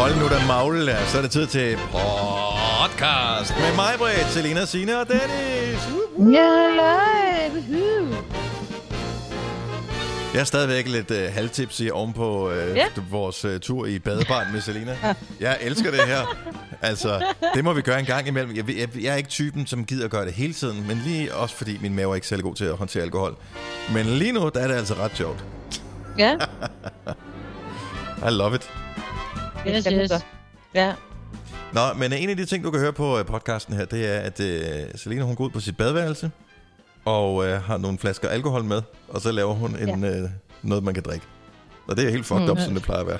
Hold nu da magle, så er det tid til podcast med mig, Britt, Selina, Signe og Dennis. Ja, live. Jeg er stadigvæk lidt uh, halvtipsy ovenpå uh, Ja. vores uh, tur i badebarn med Selina. Jeg elsker det her. Altså, det må vi gøre en gang imellem. Jeg, jeg, jeg er ikke typen, som gider at gøre det hele tiden, men lige også fordi min mave er ikke særlig god til at håndtere alkohol. Men lige nu, der er det altså ret sjovt. Ja, I love it. Yes, Yes. Ja. Nå, men en af de ting, du kan høre på øh, podcasten her, det er, at øh, Selina, hun går ud på sit badeværelse, og øh, har nogle flasker alkohol med, og så laver hun en, øh, noget, man kan drikke. Og det er helt fucked Mm. up, som det plejer at være.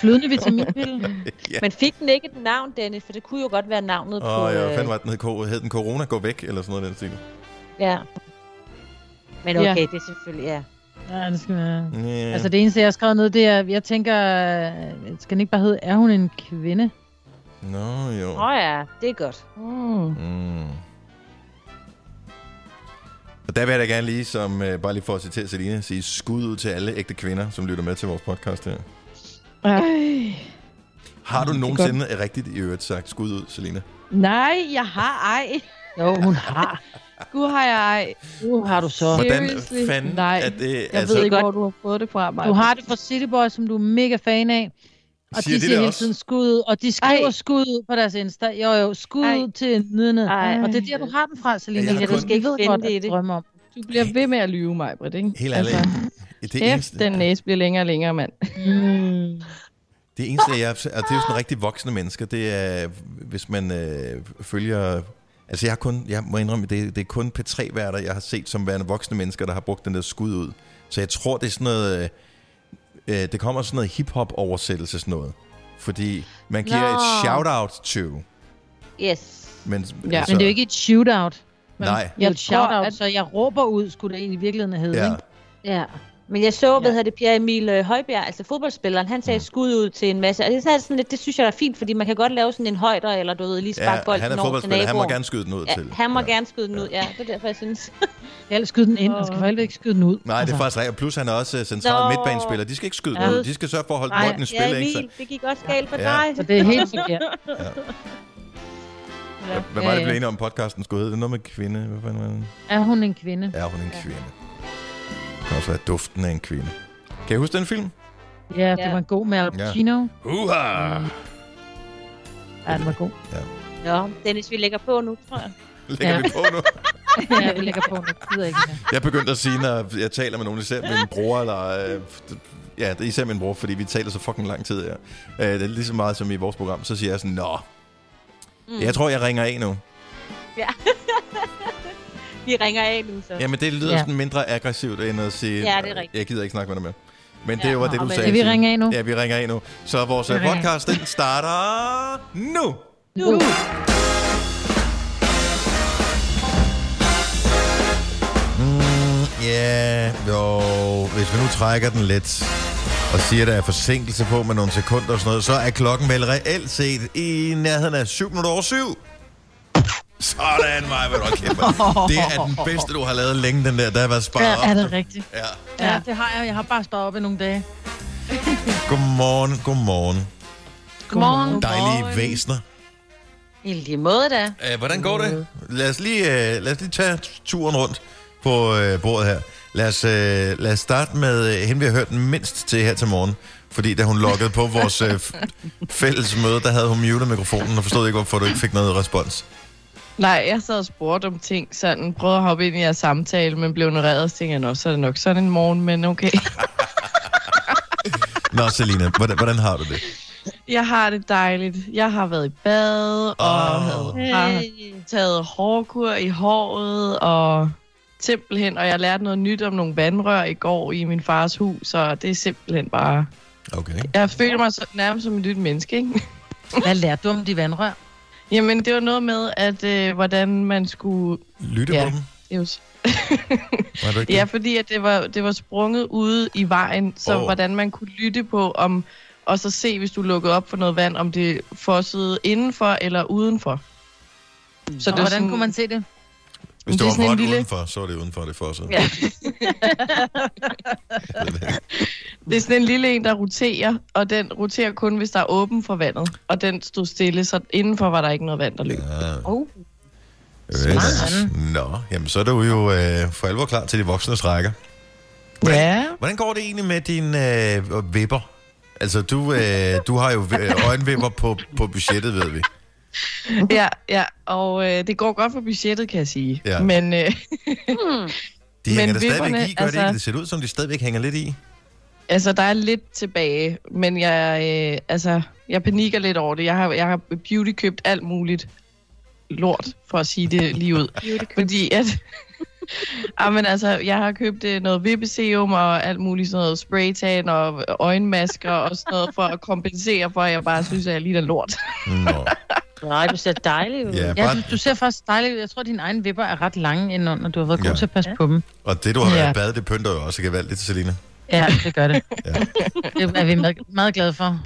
Flydende vitaminpille. Ja. Men fik den ikke et navn, Dennis? For det kunne jo godt være navnet Og på... jeg øh, fandt, hvad den hed, hed den Corona gå væk, eller sådan noget den stil. Ja. Men okay, Ja. det er selvfølgelig... Ja. Ja, det skal være. Yeah. Altså det eneste, jeg har skrevet ned, det er, jeg tænker, øh, skal den ikke bare hedde, er hun en kvinde? Nå, jo. Åh oh, ja, det er godt. Mm. Mm. Og der vil jeg da gerne lige, som øh, bare lige for at citere Selina, sige skud ud til alle ægte kvinder, som lytter med til vores podcast her. Ej. Har du Det er nogensinde rigtigt i øvrigt sagt skud ud, Selina? Nej, jeg har ej. Jo, hun har. Gud har jeg ej. Nu har du så. Hvordan Seriously? fanden Nej, er det... Jeg altså, ved ikke, godt. hvor du har fået det fra mig. Du har det fra City Boy, som du er mega fan af. Og Siger de de siger det hele tiden skud ud, og de skriver Ej. skud ud på deres Insta. Jo, jo, skud Ej. til nydende. Og det er der, du har den fra, Selina. Jeg har Jeg kun- skal ikke finde ved godt, det det. drømme om. Du bliver ved med at lyve mig, Britt, ikke? Helt ærligt. det kæft, eneste, den næse bliver længere og længere, mand. Mm. det eneste, jeg... Og det er jo sådan rigtig voksne mennesker, det er, hvis man øh, følger... Altså, jeg har kun... Jeg må indrømme, det, det er kun P3-værter, jeg har set som værende voksne mennesker, der har brugt den der skud ud. Så jeg tror, det er sådan noget... Øh, øh, det kommer sådan noget hip-hop-oversættelse, sådan noget. Fordi man giver Nå. et shout-out to... Yes. Men, Ja. Men det er jo ikke et shootout. Nej. Det er Jeg jo et shoutout, tror, at... at- så jeg råber ud, skulle det egentlig i virkeligheden hedde, Ja. ikke? Ja. Men jeg så, hvad Ja. hedder det, Pierre Emil øh, Højbjerg, altså fodboldspilleren, han Mm. sagde skud ud til en masse. Og det, er sådan, lidt, det synes jeg er fint, fordi man kan godt lave sådan en højder, eller du ved, lige sparke Ja, bolden han er fodboldspiller. Han må gerne skyde den ud Ja, til. han må ja. gerne skyde den ud, ja. Det er derfor, jeg synes. Jeg vil skyde den ind, man skal for ikke skyde den ud. Nej, det er faktisk rigtigt. Plus han er også øh, central Nå. midtbanespiller. De skal ikke skyde Ja. den ud. De skal sørge for at holde bolden i spil. ja, ikke? Så- Emil, det gik også galt for Ja. dig. Så det er helt forkert. Hvad hvad var det, vi blev enige om, podcasten skulle hedde? Det er noget med kvinde. Hvad fanden var det? Er hun en kvinde? Er hun en kvinde? Det kan også være duften af en kvinde. Kan I huske den film? Ja, det Ja. var en god med Al Ja. Pacino. Uha! Ja, den var god. Nå, Dennis, vi lægger på nu, tror jeg. Lægger Ja. vi på nu? Ja, vi lægger på nu. Gider ikke mere. Jeg begyndte at sige, når jeg taler med nogen, især min bror, eller... Øh, ja, det er især min bror, fordi vi taler så fucking lang tid her. Øh, det er lige så meget som i vores program. Så siger jeg sådan, Nå, Mm. jeg tror, jeg ringer af nu. Vi ringer af nu, så. Jamen, det lyder Ja. sådan mindre aggressivt, end at sige... Ja, det er rigtigt. Jeg gider ikke snakke med dig med. Men Ja, det var det, du sagde. Skal vi Signe. ringe af nu? Ja, vi ringer af nu. Så vores ringer podcast, den starter nu. Nu. Mm, Ja, jo, hvis vi nu trækker den lidt og siger, at der er forsinkelse på med nogle sekunder og sådan noget, så er klokken vel reelt set i nærheden af 7 minutter over 7. Sådan, mig, hvad du kæmpe. Det er den bedste, du har lavet længe, den der. Der har været sparet Ja, op. er det rigtigt? Ja. Ja, det har jeg. Jeg har bare sparet op i nogle dage. Godmorgen, godmorgen. Godmorgen. Dejlige væsner. I lige måde da. Uh, hvordan går det? Lad os lige, uh, lad os lige tage turen rundt på uh, bordet her. Lad os, uh, lad os starte med uh, hende, vi har hørt den mindst til her til morgen. Fordi da hun loggede på vores uh, fælles møde, der havde hun muted mikrofonen og forstod ikke, hvorfor du ikke fik noget respons. Nej, jeg sad og spurgte om ting, sådan prøvede at hoppe ind i jeres samtale, men blev ignoreret, så tænkte jeg, nå, så er det nok sådan en morgen, men okay. Nå, Selina, hvordan, hvordan har du det? Jeg har det dejligt. Jeg har været i bad, og Åh. havde, har taget hårkur i håret, og simpelthen, og jeg lærte noget nyt om nogle vandrør i går i min fars hus, og det er simpelthen bare... Okay. Jeg føler mig så, nærmest som et nyt menneske, ikke? Hvad lærte du om de vandrør? Jamen, det var noget med, at øh, hvordan man skulle... Lytte Ja. på dem? Just, Var du ikke ja, det? fordi at det var, det var sprunget ude i vejen, så oh. hvordan man kunne lytte på, om og så se, hvis du lukkede op for noget vand, om det fossede indenfor eller udenfor. Så Så det er hvordan sådan- kunne man se det? Hvis det det er var vådt lille- udenfor, så var det udenfor, det for så. Ja. Det er sådan en lille en, der roterer, og den roterer kun, hvis der er åben for vandet. Og den stod stille, så indenfor var der ikke noget vand, der løb. Ja. Oh. Smart. Nå, jamen så er du jo øh, for alvor klar til de voksne rækker. Hvordan, Ja. hvordan går det egentlig med dine øh, vipper? Altså, du, øh, du har jo øh, øjenvipper på, på budgettet, ved vi. Ja, ja, og øh, det går godt for budgettet, kan jeg sige. Ja. Men øh, Hmm. De hænger Men der stadigvæk i, gør altså... det ikke? Det ser ud som, de stadigvæk hænger lidt i. altså, der er lidt tilbage, men jeg, øh, altså, jeg panikker lidt over det. Jeg har, jeg har beauty købt alt muligt lort, for at sige det lige ud. Fordi at... Ah, men altså, jeg har købt øh, noget vippeserum og alt muligt sådan noget spraytan og øjenmasker og sådan noget for at kompensere for, at jeg bare synes, at jeg ligner lort. Nå. Nej, du ser dejlig ud. Ja, Ja, bare, du, du ser faktisk dejlig ud. Jeg tror, at dine egne vipper er ret lange indenunder. Du har været god Ja. til at passe på dem. og det, du har været Ja. i bad, det pynter jo også gevaldigt, Selina. Ja, det gør det. Ja. Det er vi meget, meget glade for.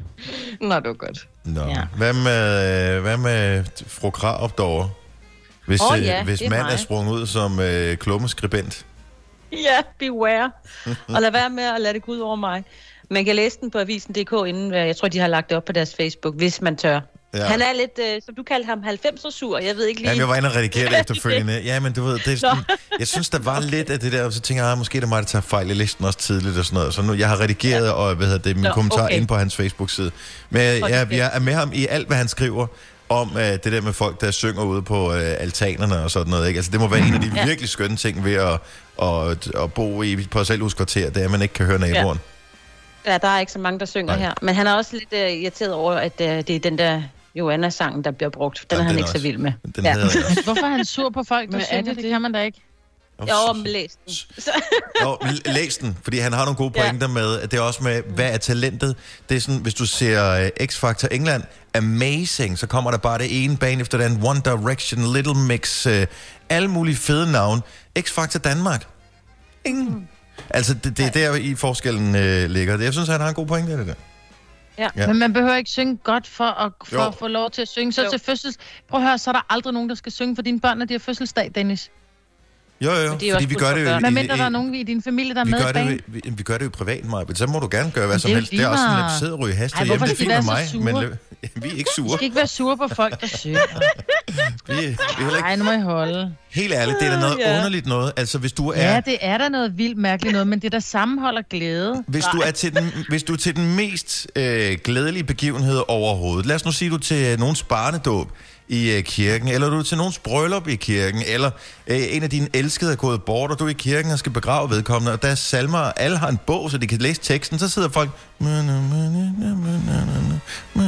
Nå, det var godt. Nå. Ja. Hvad med, øh, hvad med fru Krarup derovre? Hvis, øh, ja, hvis det er mand er sprunget ud som øh, klummeskribent. Ja, beware. Og lad være med at lade det gå ud over mig. Man kan læse den på avisen.dk inden, øh, jeg tror, de har lagt det op på deres Facebook, hvis man tør. Ja. Han er lidt, øh, som du kaldte ham, 90'er sur. Jeg ved ikke lige... Jamen, jeg var inde og redigere det efterfølgende. Ja, men du ved, det er sådan, jeg synes, der var lidt af det der, og så tænker jeg, ah, måske er det mig, der tager fejl i listen også tidligt og sådan noget. Så nu, jeg har redigeret ja. og hvad hedder det, min Nå, kommentar okay. inde på hans Facebook-side. Men jeg, jeg, jeg er med ham i alt, hvad han skriver om uh, det der med folk, der synger ude på uh, altanerne og sådan noget. Ikke? Altså, det må være en af de Ja. virkelig skønne ting ved at, at, at bo i på parcelhuskvarter, det er, at man ikke kan høre naboen. Ja, der er ikke så mange, der synger Nej. Her. Men han er også lidt øh, irriteret over, at øh, det er den der Joanna-sang, der bliver brugt. Den Ja, er han den ikke også. så vild med. Den Ja. også. Hvorfor er han sur på folk, der Men er synger? det Det, det? kan man da ikke. Jo, men læs den. Jo, læs den, fordi han har nogle gode Ja. pointer med, at det er også med, hvad er talentet? Det er sådan, hvis du ser uh, X-Factor England, amazing, så kommer der bare det ene bane efter den, One Direction, Little Mix, uh, alle mulige fede navn. X-Factor Danmark, ingen. Altså, det, det er der i forskellen uh, ligger. Jeg synes, han har en god pointe i det der. Ja. Ja. Men man behøver ikke synge godt for at, for Jo. at få lov til at synge. Så Jo. til fødsels... Prøv at høre, så er der aldrig nogen, der skal synge for dine børn, når de har fødselsdag, Dennis. Jo, jo, Men er fordi også vi gør det jo... Men i- mindre der er nogen i din familie, der er vi med gør, i det vi, vi gør det jo privat, Maja, så må du gerne gøre hvad Men som det helst. Det er også sådan, at sidde og ryge hash Ej, derhjemme. hvorfor Det er skal fint med være mig, så men sure? lø- vi er ikke sure. skal ikke være sure på folk, der synger. Vi, vi er ikke Nej, nu må I holde. Helt ærligt, det er da noget Ja. underligt noget. Altså, hvis du er, Ja, det er da noget vildt mærkeligt noget, men det der sammenholder glæde. hvis du er til den, hvis du er til den mest øh, glædelige begivenhed overhovedet, lad os nu sige, du er til nogens barnedåb i øh, kirken, eller du er til nogens bryllup i kirken, eller øh, en af dine elskede er gået bort, og du er i kirken og skal begrave vedkommende, og der er salmer, og alle har en bog, så de kan læse teksten, så sidder folk...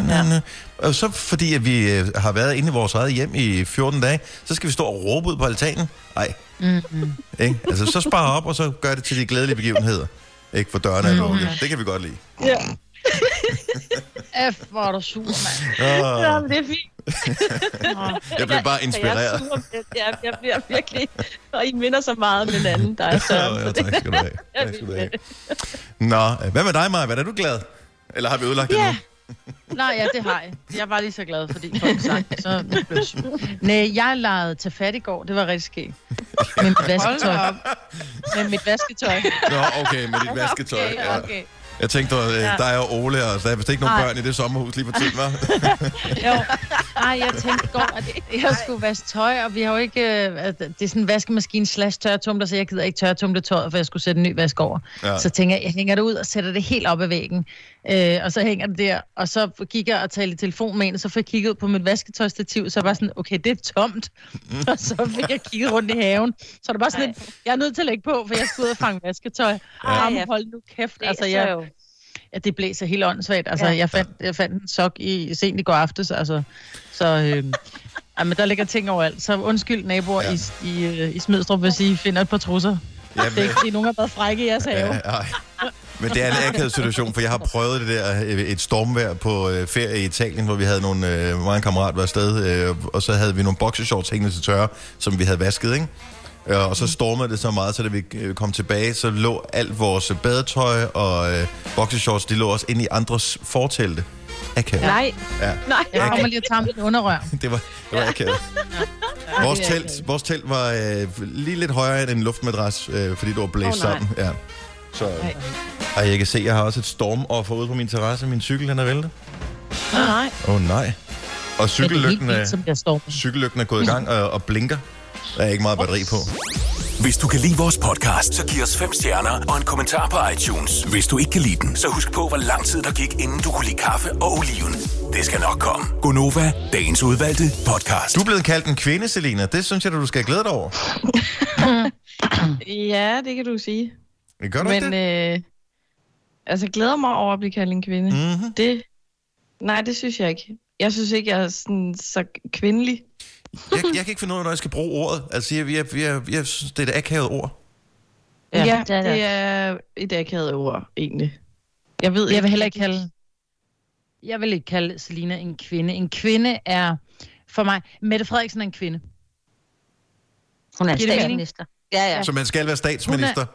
Ja. Og så fordi at vi øh, har været inde i vores eget hjem i 14 dage, så skal vi stå og råbe ud på altanen. Nej. Mm-hmm. Ikke? Altså, så spar op, og så gør det til de glædelige begivenheder. Ikke for dørene er lukket. Det kan vi godt lide. F, hvor er du sur, mand. ja, Oh, men det er fint. jeg blev bare Jeg er inspireret. men jeg, jeg bliver virkelig... Og I minder så meget om hinanden, der er Søren. Ja, det- tak skal du have. Jeg Tak skal du have. Nå, hvad med dig, Maja? Hvad er du glad? Eller har vi ødelagt det Ja. nu? Nej, ja, det har jeg. Jeg var lige så glad, fordi folk sang, så jeg. Nej, jeg legede til fat i går. Det var rigtig skægt. Med mit vasketøj. Med mit vasketøj. Nå, okay, med dit vasketøj. Okay, Ja. Jeg tænkte, at øh, Ja. dig og Ole, og der er vist ikke nogen børn i det sommerhus lige for tiden, hva'? Jo. Nej, jeg tænkte går, at jeg skulle vaske tøj, og vi har jo ikke... øh, at Det er sådan en vaskemaskine slash tørretumler, så jeg gider ikke tørretumle tøjet, for jeg skulle sætte en ny vask over. Ja. Ja. Så tænker jeg, jeg hænger det ud og sætter det helt op ad væggen. Øh, og så hænger det der, og så gik jeg og talte i telefon med en, og så fik jeg kigget på mit vasketøjstativ, så var sådan, okay, det er tomt. og så fik jeg kigget rundt i haven. Så er det bare sådan lidt, jeg er nødt til at lægge på, for jeg skal ud og fange vasketøj. Ej, Ja. ja. hold nu kæft. Det altså, jeg, jo. Ja, det blæser helt åndssvagt. Altså, Ja. jeg, fandt, jeg fandt en sok i sent i går aftes, altså. Så, øh, ja, men der ligger ting overalt. Så undskyld naboer Ja. i, i, øh, i Smidstrup, hvis I finder et par trusser. Ja, Det er ikke, fordi nogen har været frække i jeres have. Ja. Men det er en akavet situation, for jeg har prøvet det der, øh, et stormvejr på øh, ferie i Italien, hvor vi havde nogle, øh, mange kammerater var afsted, øh, og så havde vi nogle boxershorts hængende til tørre, som vi havde vasket, ikke? Øh, Og så stormede det så meget, så da vi øh, kom tilbage, så lå alt vores badetøj og øh, boxershorts, de lå også inde i andres fortelte. Akavet. Nej, Ja, nej. Jeg kommer lige at tage mit underrør. det var, det var akavet. Vores det telt, vores telt var øh, lige lidt højere end en luftmadras, øh, fordi det var blæst nej. sammen. Ja. Så, Nej. Og jeg kan se, jeg har også et stormoffer ude på min terrasse. Min cykel, den er væltet. Nej. Åh oh, nej. Og cykellygten er... er, cykellygten er gået i gang og, og blinker. Der er ikke meget batteri på. Hvis du kan lide vores podcast, så giv os fem stjerner og en kommentar på iTunes. Hvis du ikke kan lide den, så husk på, hvor lang tid der gik, inden du kunne lide kaffe og oliven. Det skal nok komme. Gonova, dagens udvalgte podcast. Du er blevet kaldt en kvinde, Selina. Det synes jeg, du skal glæde dig over. Ja, det kan du sige. Gør du ikke Men det? øh, altså, jeg glæder mig over at blive kaldt en kvinde. Mm-hmm. Det, nej, det synes jeg ikke. Jeg synes ikke, jeg er sådan, så kvindelig. Jeg, jeg kan ikke finde ud af, når jeg skal bruge ordet. Altså, jeg, jeg, jeg, jeg synes, det er et akavet ord. Ja, ja det er det. det er et akavet ord, egentlig. Jeg ved Jeg vil heller ikke kalde... Jeg vil ikke kalde Selina en kvinde. En kvinde er for mig... Mette Frederiksen er en kvinde. Hun er Giver statsminister. Ja, ja. Så man skal være statsminister.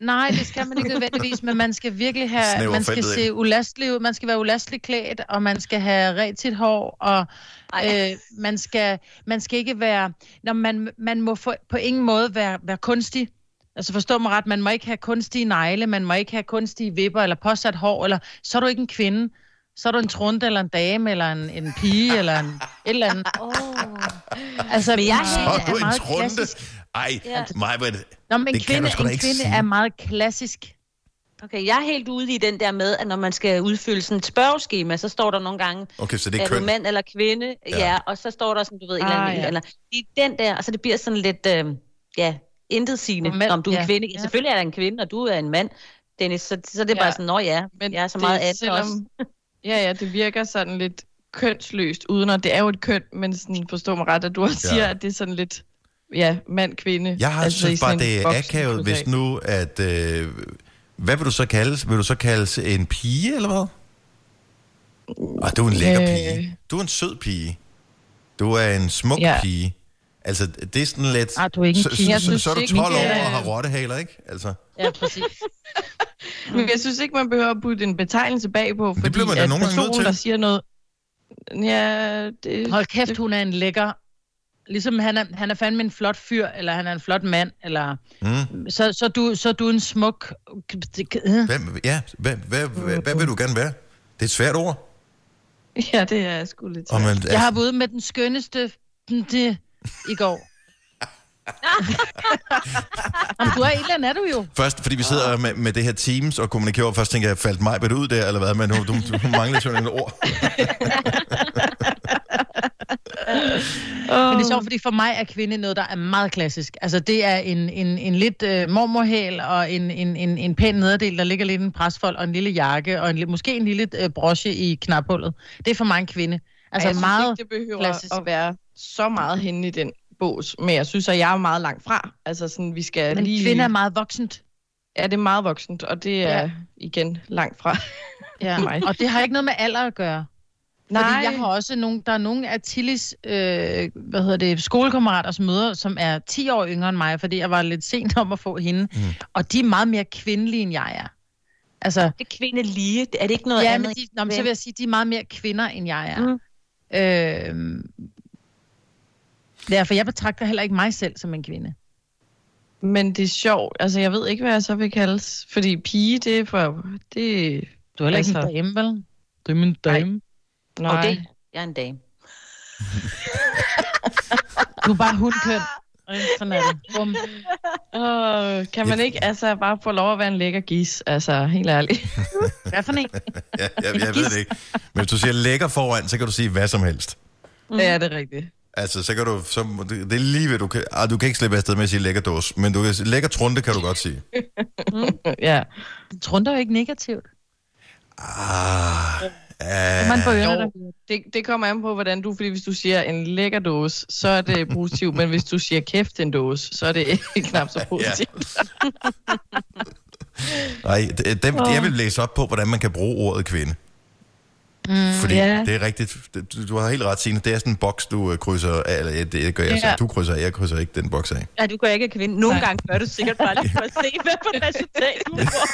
Nej, det skal man ikke nødvendigvis, men man skal virkelig have, Snæver man skal se ulastelig ud, man skal være ulastelig klædt, og man skal have rigtigt hår, og Ej. øh, man, skal, man skal ikke være, når man, man må for, på ingen måde være, være kunstig. Altså forstå mig ret, man må ikke have kunstige negle, man må ikke have kunstige vipper, eller påsat hår, eller så er du ikke en kvinde. Så er du en trunde, eller en dame, eller en, en pige, eller en, et eller andet. Oh. Altså, Men jeg er er du en meget trunde. klassisk. Ej, Ja. mig, men Nå, men en Det kan du kvinde, sgu da ikke kvinde sige. er meget klassisk. Okay, jeg er helt ude i den der med, at når man skal udfylde sådan et spørgeskema, så står der nogle gange, Okay, så det er, er du mand eller kvinde? Ja. Ja. og så står der, som du ved, en eller Ah, anden, ja. eller det er den der, og så det bliver sådan lidt, øh, ja, intet sigende, Mænd, om du er en ja. kvinde. Ja. Selvfølgelig er der en kvinde, og du er en mand, Dennis, så, så det er Ja. bare sådan, nå ja, men jeg er så meget andet også. Ja, ja, det virker sådan lidt kønsløst, uden at det er jo et køn, men sådan, forstå mig ret, at du også Ja. siger, at det er sådan lidt, ja, mand, kvinde. Jeg har altså synes bare, det er akavet, hvis nu, at... Øh, hvad vil du så kaldes? Vil du så kaldes en pige, eller hvad? Ah, du er en lækker Øh. pige. Du er en sød pige. Du er en smuk Ja. pige. Altså, det er sådan lidt... Ah, du er ikke en så, pige. så, så, så er du ikke, 12 år og har rottehaler, ikke? Altså, Ja, præcis. Men jeg synes ikke, man behøver at putte en betegnelse bagpå, fordi bliver man da at nogle personen, til. der siger noget... Ja, det... Hold kæft, hun er en lækker... Ligesom han er, han er fandme en flot fyr, eller han er en flot mand, eller... mm. Så, så, du, så er du en smuk... Hvad, ja, hvad, hvad, hvad, hvad vil du gerne være? Det er et svært ord. Ja, det er sgu lidt svært. man, Jeg har været ude med den skønneste... Det, I går. Jamen, du er et eller andet, er du jo. Først, fordi vi sidder med, med det her Teams og kommunikerer, først tænker jeg, faldt mig ud der, eller hvad, men du, du, du mangler sådan et ord. Men det er sjovt, fordi for mig er kvinde noget, der er meget klassisk. Altså, det er en, en, en lidt øh, mormorhæl og en, en, en, en pæn nederdel, der ligger lidt en presfold og en lille jakke og en, måske en lille øh, broche i knaphullet. Det er for mig en kvinde. Altså, Ej, jeg meget... synes ikke, det behøver klassisk. at være så meget henne i den bås, men jeg synes, at jeg er meget langt fra. Altså sådan, vi skal Men lige... kvinde er meget voksent. Ja, det er meget voksent, og det er ja. igen langt fra. Ja. mig. Og det har ikke noget med alder at gøre. Nej, Fordi jeg har også nogle, der er nogle af Tillis, øh, hvad hedder det, skolekammeraters møder, som er 10 år yngre end mig, fordi jeg var lidt sent om at få hende. Mm. Og de er meget mere kvindelige, end jeg er. Altså, Det er kvinde lige, er det ikke noget ja, andet? men de, nå, men så vil jeg sige, de er meget mere kvinder, end jeg er. Mm. Øh, derfor jeg betragter heller ikke mig selv som en kvinde. men det er sjovt. Altså, jeg ved ikke, hvad jeg så vil kaldes. Fordi pige, det er for... Det... Du er heller ikke Altså- en dame, vel? Du er min dame. Nej. Okay, jeg er en dame. Du er bare hundkøn. Sådan er det. Bum. Åh, kan man ikke altså bare få lov at være en lækker gis? Altså, helt ærligt. Hvad for en? Ja, jeg, jeg ved det ikke. Men hvis du siger lækker foran, så kan du sige hvad som helst. Mm. Ja, det er rigtigt. Altså, så kan du... Så, det det er lige ved, du kan... Ah, du kan ikke slippe afsted med at sige lækker dås, men du kan, lækker trunde kan du godt sige. Ja. Trunder jo ikke negativt. Ah, Man ah, ørerne, der. Jo, det, det kommer an på, hvordan du... Fordi hvis du siger en lækker dåse, så er det positivt. men hvis du siger kæft en dåse, så er det ikke knap så positivt. nej, det- dem, jeg vil læse op på, hvordan man kan bruge ordet kvinde. Mm, Fordi ja. det er rigtigt. Det- Du, du har helt ret, Signe. Det er sådan en boks, du øh, krydser af. Eller ja, det gør jeg så. Ja. Du krydser af. Jeg krydser ikke den boks af. Ja, du gør ikke kvinde. Nogle Nej. gange gør du sikkert bare lige for at se, hvad for resultat du får.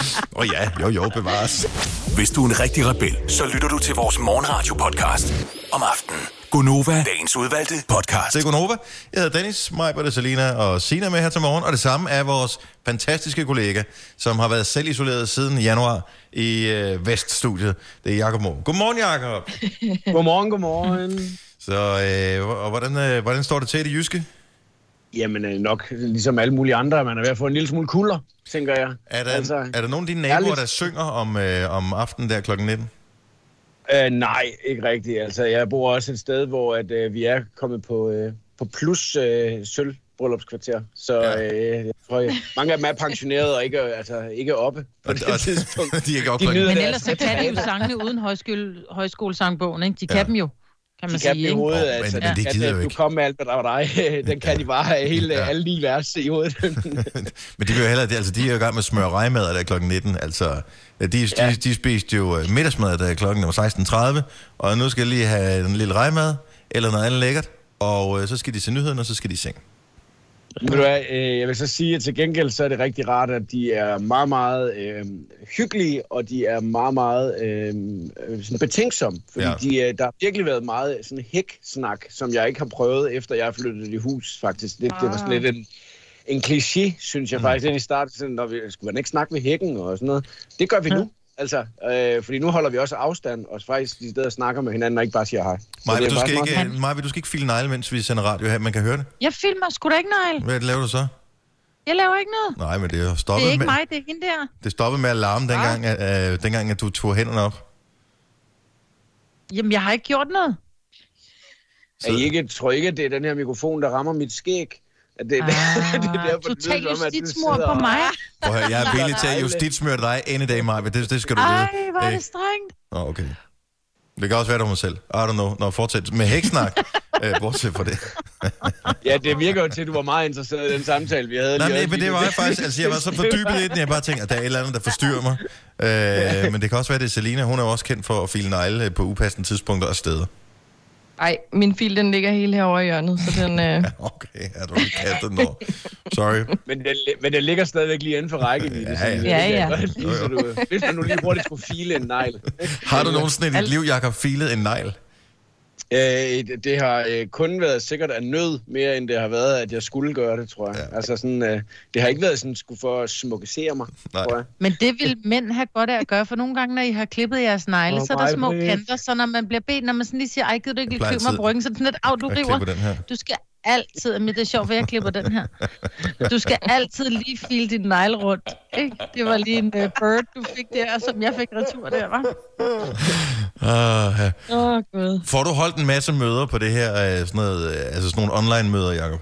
Åh oh, ja, jo jo, bevares. Hvis du er en rigtig rebel, så lytter du til vores morgenradio-podcast om aftenen. Gonova, dagens udvalgte podcast. Det er Gunova. Jeg hedder Dennis, Majbert, Selina og Sina med her til morgen. Og det samme er vores fantastiske kollega, som har været selv isoleret siden januar i øh, Veststudiet. Det er Jakob Mohr. Godmorgen, Jakob. Godmorgen, godmorgen. Så øh, og hvordan, øh, hvordan står det til i det jyske? Jamen øh, nok ligesom alle mulige andre, man er ved at få en lille smule kulder, tænker jeg. Er der, altså, er der nogen af dine naboer, ærligt. der synger om, øh, om aftenen der klokken 19? Øh, nej, ikke rigtigt. Altså, jeg bor også et sted, hvor at, øh, vi er kommet på, øh, på plus øh, sølv bryllupskvarter. Så Ja. øh, jeg tror, jeg, mange af dem er pensioneret og ikke, altså, ikke oppe på Og- det og- tidspunkt. de er ikke oppe De Men ellers så kan de jo sangene uden højskole, højskolesangbogen, ikke? De kan Ja. dem jo, kan man De kan sige, i ikke? hovedet, men- altså. men det at, gider at jo Du ikke. kom med alt, hvad der var dig. Den kan de bare have hele, Ja. ja. alle ni vers i hovedet. Men de vil jo heller, de- altså, de er jo i gang med at smøre rejmad der klokken 19. Altså, de, de, Ja. de, de spiste jo øh, middagsmad der klokken var 16.30, og nu skal de lige have en lille rejmad, eller noget andet lækkert, og øh, så skal de se nyhederne, og så skal de i seng. Ved du hvad, øh, jeg vil så sige, at til gengæld så er det rigtig rart, at de er meget, meget øh, hyggelige, og de er meget, meget øh, sådan betænksomme. Fordi Ja. ja. de, øh, der har virkelig været meget sådan hæk-snak, som jeg ikke har prøvet, efter jeg flyttet i hus, faktisk. Det, det var sådan lidt en, en kliché, synes jeg faktisk, lidt i starten. Sådan, når vi, skulle man ikke snakke ved hækken og sådan noget? Det gør vi nu. Altså, øh, fordi nu holder vi også afstand, og faktisk de steder snakker med hinanden, og ikke bare siger hej. Så Maja, du skal, meget- ikke, øh, Maja, du skal ikke file negle, mens vi sender radio her. Man kan høre det. Jeg filmer sgu da ikke, Niall. Hvad laver du så? Jeg laver ikke noget. Nej, men det er jo Det stoppet, er ikke med, mig, det er hende der. det stoppede med at larme, dengang, at, øh, dengang at du tog hænderne op. Jamen, jeg har ikke gjort noget. Er I ikke, tror I ikke, at det er den her mikrofon, der rammer mit skæg? Det, Ah, det er derfor, det total lyder at du justitsmor på og- mig. Prøv at høre, jeg er villig til at justitsmøre dig any day, Maja. Det, det skal du Ej, vide. hvor er det strengt. Nå, okay. Det kan også være, du mig selv. I don't know. Nå, fortsæt med hæksnak. øh, bortset fra det. Ja, det virker jo til, at du var meget interesseret i den samtale, vi havde. Nej, lige men, men det var jeg faktisk, altså jeg var så fordybet i den, jeg bare tænkte, at der er et eller andet, der forstyrrer mig. Øh, men det kan også være, det er Selina. Hun er jo også kendt for at file negle på upassende tidspunkter og steder. Ej, min fil, den ligger helt herovre i hjørnet, så den... Øh... Okay, er du ikke kastet nå. Sorry. Men den, men den ligger stadigvæk lige inden for rækkevidde. Ja, ja. det Ja, ja. godt lide, så du- Hvis man nu lige hurtigt skulle file en negl. Har du nogensinde i dit liv, Jakob, filet en negl? Øh, det, det har øh, kun været sikkert af nød, mere end det har været, at jeg skulle gøre det, tror jeg. Ja. Altså sådan, øh, det har ikke været sådan, skulle for at smukkesere mig, Nej. tror jeg. Men det vil mænd have godt af at gøre, for nogle gange, når I har klippet jeres negle, Åh, så er der små Maj-Brit. kanter, så når man bliver bedt, når man sådan lige siger, ej, gider du ikke lige klippe mig altid- på ryggen, så er det sådan lidt, af, du river. Du skal altid, men det er sjovt, for jeg klipper den her. Du skal altid lige file din negle rundt. Ikke? Det var lige en uh, bird, du fik der, som jeg fik retur der, var. Uh, ja. Åh, oh, gud. Får du holdt en masse møder på det her, øh, sådan, noget, øh, altså sådan nogle online-møder, Jacob?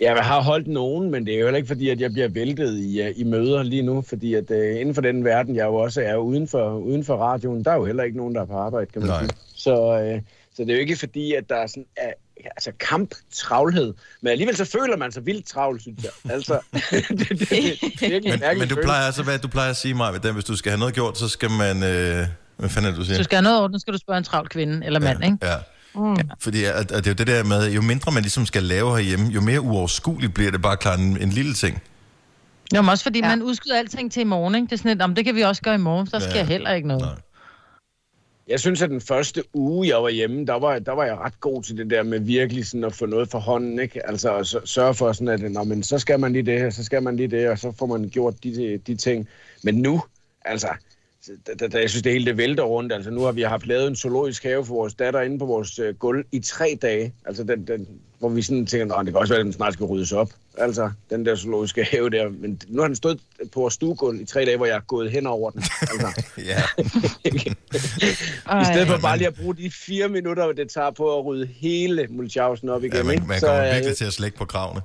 Ja, jeg har holdt nogen, men det er jo heller ikke fordi, at jeg bliver væltet i, uh, i møder lige nu, fordi at uh, inden for den verden, jeg jo også er uden for, uden for radioen, der er jo heller ikke nogen, der er på arbejde, kan man Nej. sige. Så, uh, så det er jo ikke fordi, at der er sådan uh, altså kamp, travlhed, men alligevel så føler man sig vildt travl, synes jeg. Altså, det, det, det, det er virkelig Men, men du plejer altså, hvad du plejer at sige, Maja, at hvis du skal have noget gjort, så skal man... Øh, hvad fanden er det, du siger? Du skal have noget orden, skal du spørge en travl kvinde eller mand, ikke? Ja. Mm. Fordi at, at det er jo det der med, jo mindre man ligesom skal lave herhjemme, jo mere uoverskueligt bliver det bare klart en, en lille ting. Jo, men også fordi Ja. ja. man udskyder alting til i morgen, ikke? Det er sådan lidt, om det kan vi også gøre i morgen, så sker Ja. ja. heller ikke noget. Nej. Jeg synes, at den første uge, jeg var hjemme, der var, der var jeg ret god til det der med virkelig sådan at få noget for hånden, ikke? Altså at sørge for sådan, at Nå, men så skal man lige det her, så skal man lige det, og så får man gjort de, de ting. Men nu, altså, da, da, da jeg synes, det hele det vælter rundt. Altså nu har vi haft lavet en zoologisk have for vores datter inde på vores øh, gulv i tre dage. Altså den, den, hvor vi sådan tænker, at det kan også være, at den snart skal ryddes op. Altså den der zoologiske have der. Men nu har den stået på vores stuegulv i tre dage, hvor jeg er gået hen over den. Altså. Ja. I stedet for bare lige at bruge de fire minutter, det tager på at rydde hele mulchausen op igen. ja man, man så, kommer øh, virkelig til at slække på kravene.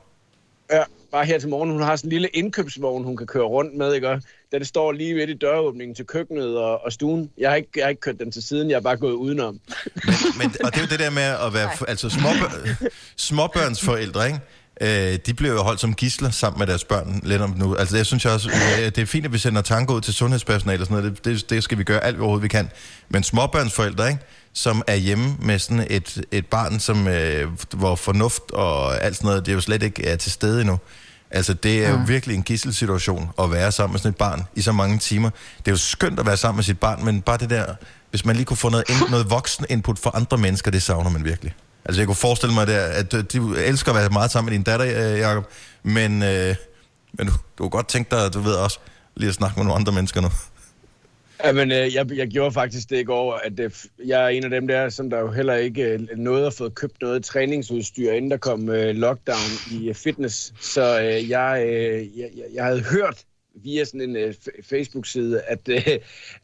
Ja, bare her til morgen. Hun har sådan en lille indkøbsvogn, hun kan køre rundt med, ikke? Det står lige ved i døråbningen til køkkenet og, og stuen. Jeg har, ikke, jeg har ikke kørt den til siden, jeg har bare gået udenom. Men, og det er jo det der med at være altså småbør, småbørnsforældre, ikke? Øh, de bliver jo holdt som gisler sammen med deres børn lidt om nu. Altså jeg synes også, øh, det er fint, at vi sender tanker ud til sundhedspersonale og sådan noget. Det, det, det skal vi gøre alt, hvad overhovedet vi kan. Men småbørnsforældre, ikke? som er hjemme med sådan et, et barn, som, øh, hvor fornuft og alt sådan noget, det er jo slet ikke er til stede endnu. Altså, det er jo virkelig en gisselsituation at være sammen med sådan et barn i så mange timer. Det er jo skønt at være sammen med sit barn, men bare det der, hvis man lige kunne få noget, ind, noget voksen input fra andre mennesker, det savner man virkelig. Altså jeg kunne forestille mig, der, at øh, du elsker at være meget sammen med din datter, øh, Jacob, men, øh, men du, du kunne godt tænke dig, du ved også, lige at snakke med nogle andre mennesker nu. Jamen, øh, jeg, jeg gjorde faktisk det i går, at øh, jeg er en af dem der, som der jo heller ikke øh, nåede at få købt noget træningsudstyr, inden der kom lockdown i fitness. Så jeg, jeg, jeg havde hørt via sådan en Facebook-side, at,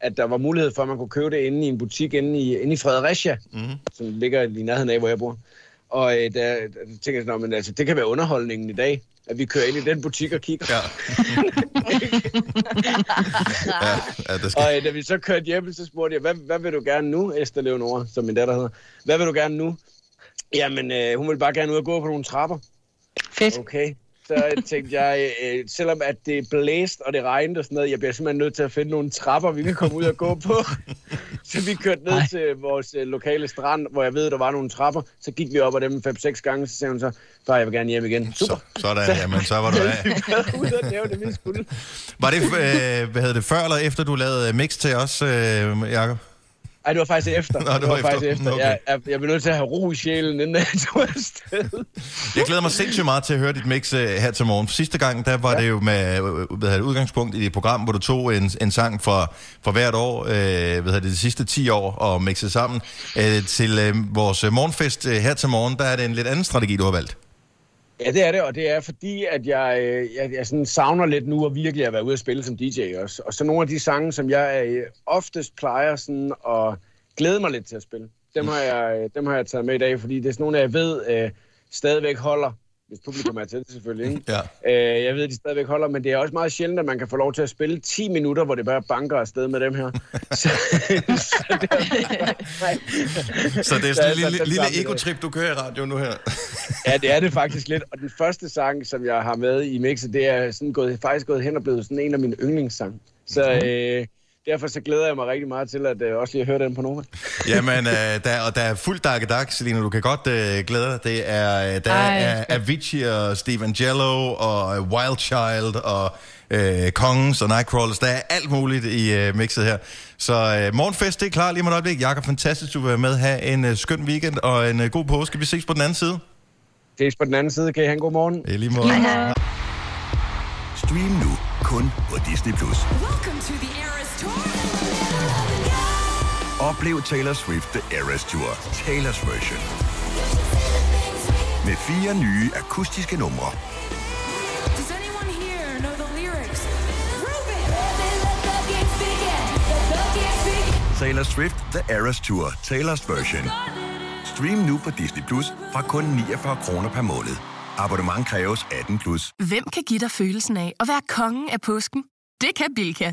at der var mulighed for, at man kunne købe det inde i en butik inde i, inde i Fredericia, Mm-hmm. som ligger i nærheden af, hvor jeg bor. Og øh, der, der tænker jeg sådan, "Nå, men altså, det kan være underholdningen i dag, at vi kører ind i den butik og kigger. Ja. ja, ja, det skal... Og øh, da vi så kørte hjem, så spurgte jeg, hvad, hvad vil du gerne nu, Esther Leonora, som min datter hedder? Hvad vil du gerne nu? Jamen, øh, hun vil bare gerne ud og gå på nogle trapper. Fedt. Okay. Så tænkte jeg, øh, selvom at det blæste og det regnede og sådan noget, jeg bliver simpelthen nødt til at finde nogle trapper, vi kan komme ud og gå på. så vi kørte ned Ej. til vores øh, lokale strand, hvor jeg ved, der var nogle trapper. Så gik vi op ad dem 5-6 gange, så sagde hun så, far, jeg vil gerne hjem igen. Super. Så, sådan, jamen, så var du af. Ude og lave det, vi skulle. Var det, øh, hvad hedder det, før eller efter, du lavede mix til os, øh, Jacob? Ej, det var faktisk efter. Nå, det var faktisk efter. efter. Okay. Jeg, jeg, jeg blev nødt til at have ro i sjælen, inden jeg tog afsted. Jeg glæder mig sindssygt meget til at høre dit mix øh, her til morgen. Sidste gang, der var ja. det jo med øh, hvad hedder det, udgangspunkt i det program, hvor du tog en, en sang fra, fra hvert år, øh, hvad det, de sidste 10 år, og mixede sammen. Øh, til øh, vores morgenfest øh, her til morgen, der er det en lidt anden strategi, du har valgt. Ja, det er det, og det er fordi, at jeg, øh, jeg, jeg sådan savner lidt nu at virkelig at være ude at spille som DJ også. Og så nogle af de sange, som jeg øh, oftest plejer sådan at glæde mig lidt til at spille, dem har jeg, øh, dem har jeg taget med i dag, fordi det er sådan nogle, jeg ved øh, stadigvæk holder, hvis publikum er til det selvfølgelig, ikke? Ja. Øh, jeg ved, at de stadigvæk holder, men det er også meget sjældent, at man kan få lov til at spille 10 minutter, hvor det bare banker afsted med dem her. så, så det er, Så det er Så sådan en lille, den lille egotrip, du kører i radio nu her. Ja, det er det faktisk lidt. Og den første sang, som jeg har med i mixet, det er sådan gået, faktisk gået hen og blevet sådan en af mine yndlingssang. Så øh, derfor så glæder jeg mig rigtig meget til at øh, også lige høre den på Nova. Jamen, øh, der, og der er fuld dakkedak, Selina, du kan godt øh, glæde dig. Det er, øh, der Ej, er. Avicii og Steve Jello og øh, Wild Child og øh, Kongens og Nightcrawlers. Der er alt muligt i øh, mixet her. Så øh, morgenfest, det er klar lige om et øjeblik. Jakob, fantastisk, du vil være med. Ha' en øh, skøn weekend og en øh, god påske. Vi ses på den anden side. Ses på den anden side. Kan I have en god morgen? I lige måde. Stream nu kun på Disney+. Plus. Oplev Taylor Swift The Eras Tour, Taylor's version. Med fire nye akustiske numre. Does anyone here know the lyrics? Taylor Swift The Eras Tour, Taylor's version. Stream nu på Disney Plus fra kun 49 kroner per måned. Abonnement kræves 18 plus. Hvem kan give dig følelsen af at være kongen af påsken? Det kan Bilka!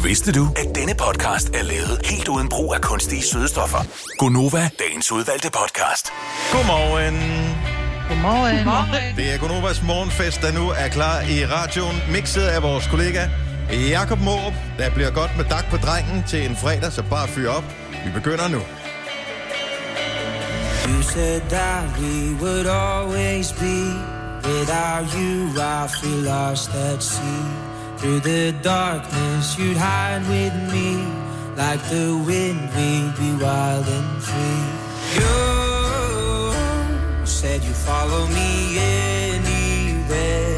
Vidste du, at denne podcast er lavet helt uden brug af kunstige sødestoffer? Gonova, dagens udvalgte podcast. Godmorgen. Godmorgen. Det er Gonovas morgenfest, der nu er klar i radioen. Mixet af vores kollega Jakob Måb. Der bliver godt med dak på drengen til en fredag, så bare fyr op. Vi begynder nu. You said that we would always be. Without you, I feel lost at sea. Through the darkness, you'd hide with me. Like the wind, we'd be wild and free. You said you'd follow me anywhere.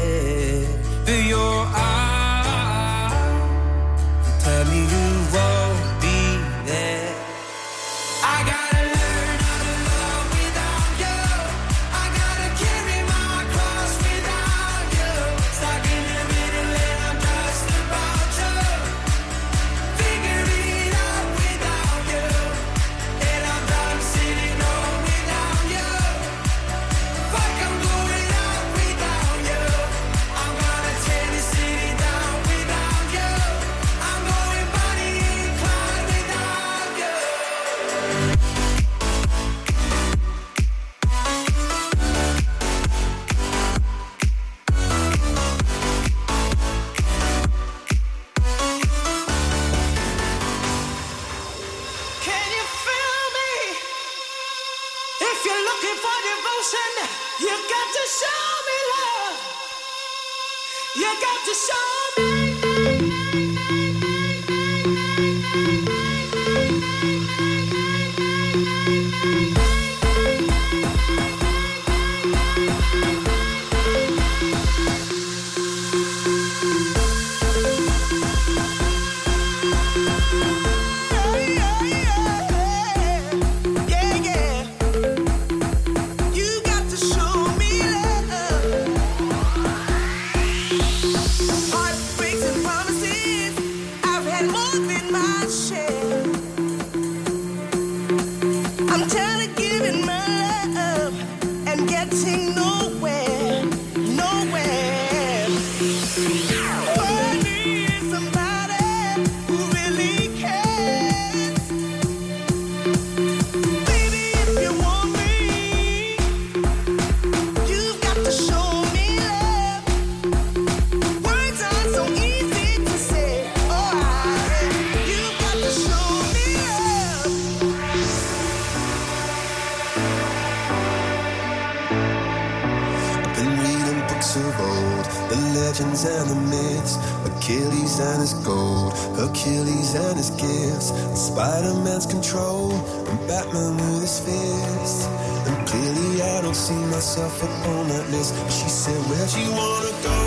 Control. I'm Batman with his fist. And clearly I don't see myself upon that list. She said, Where'd you wanna go?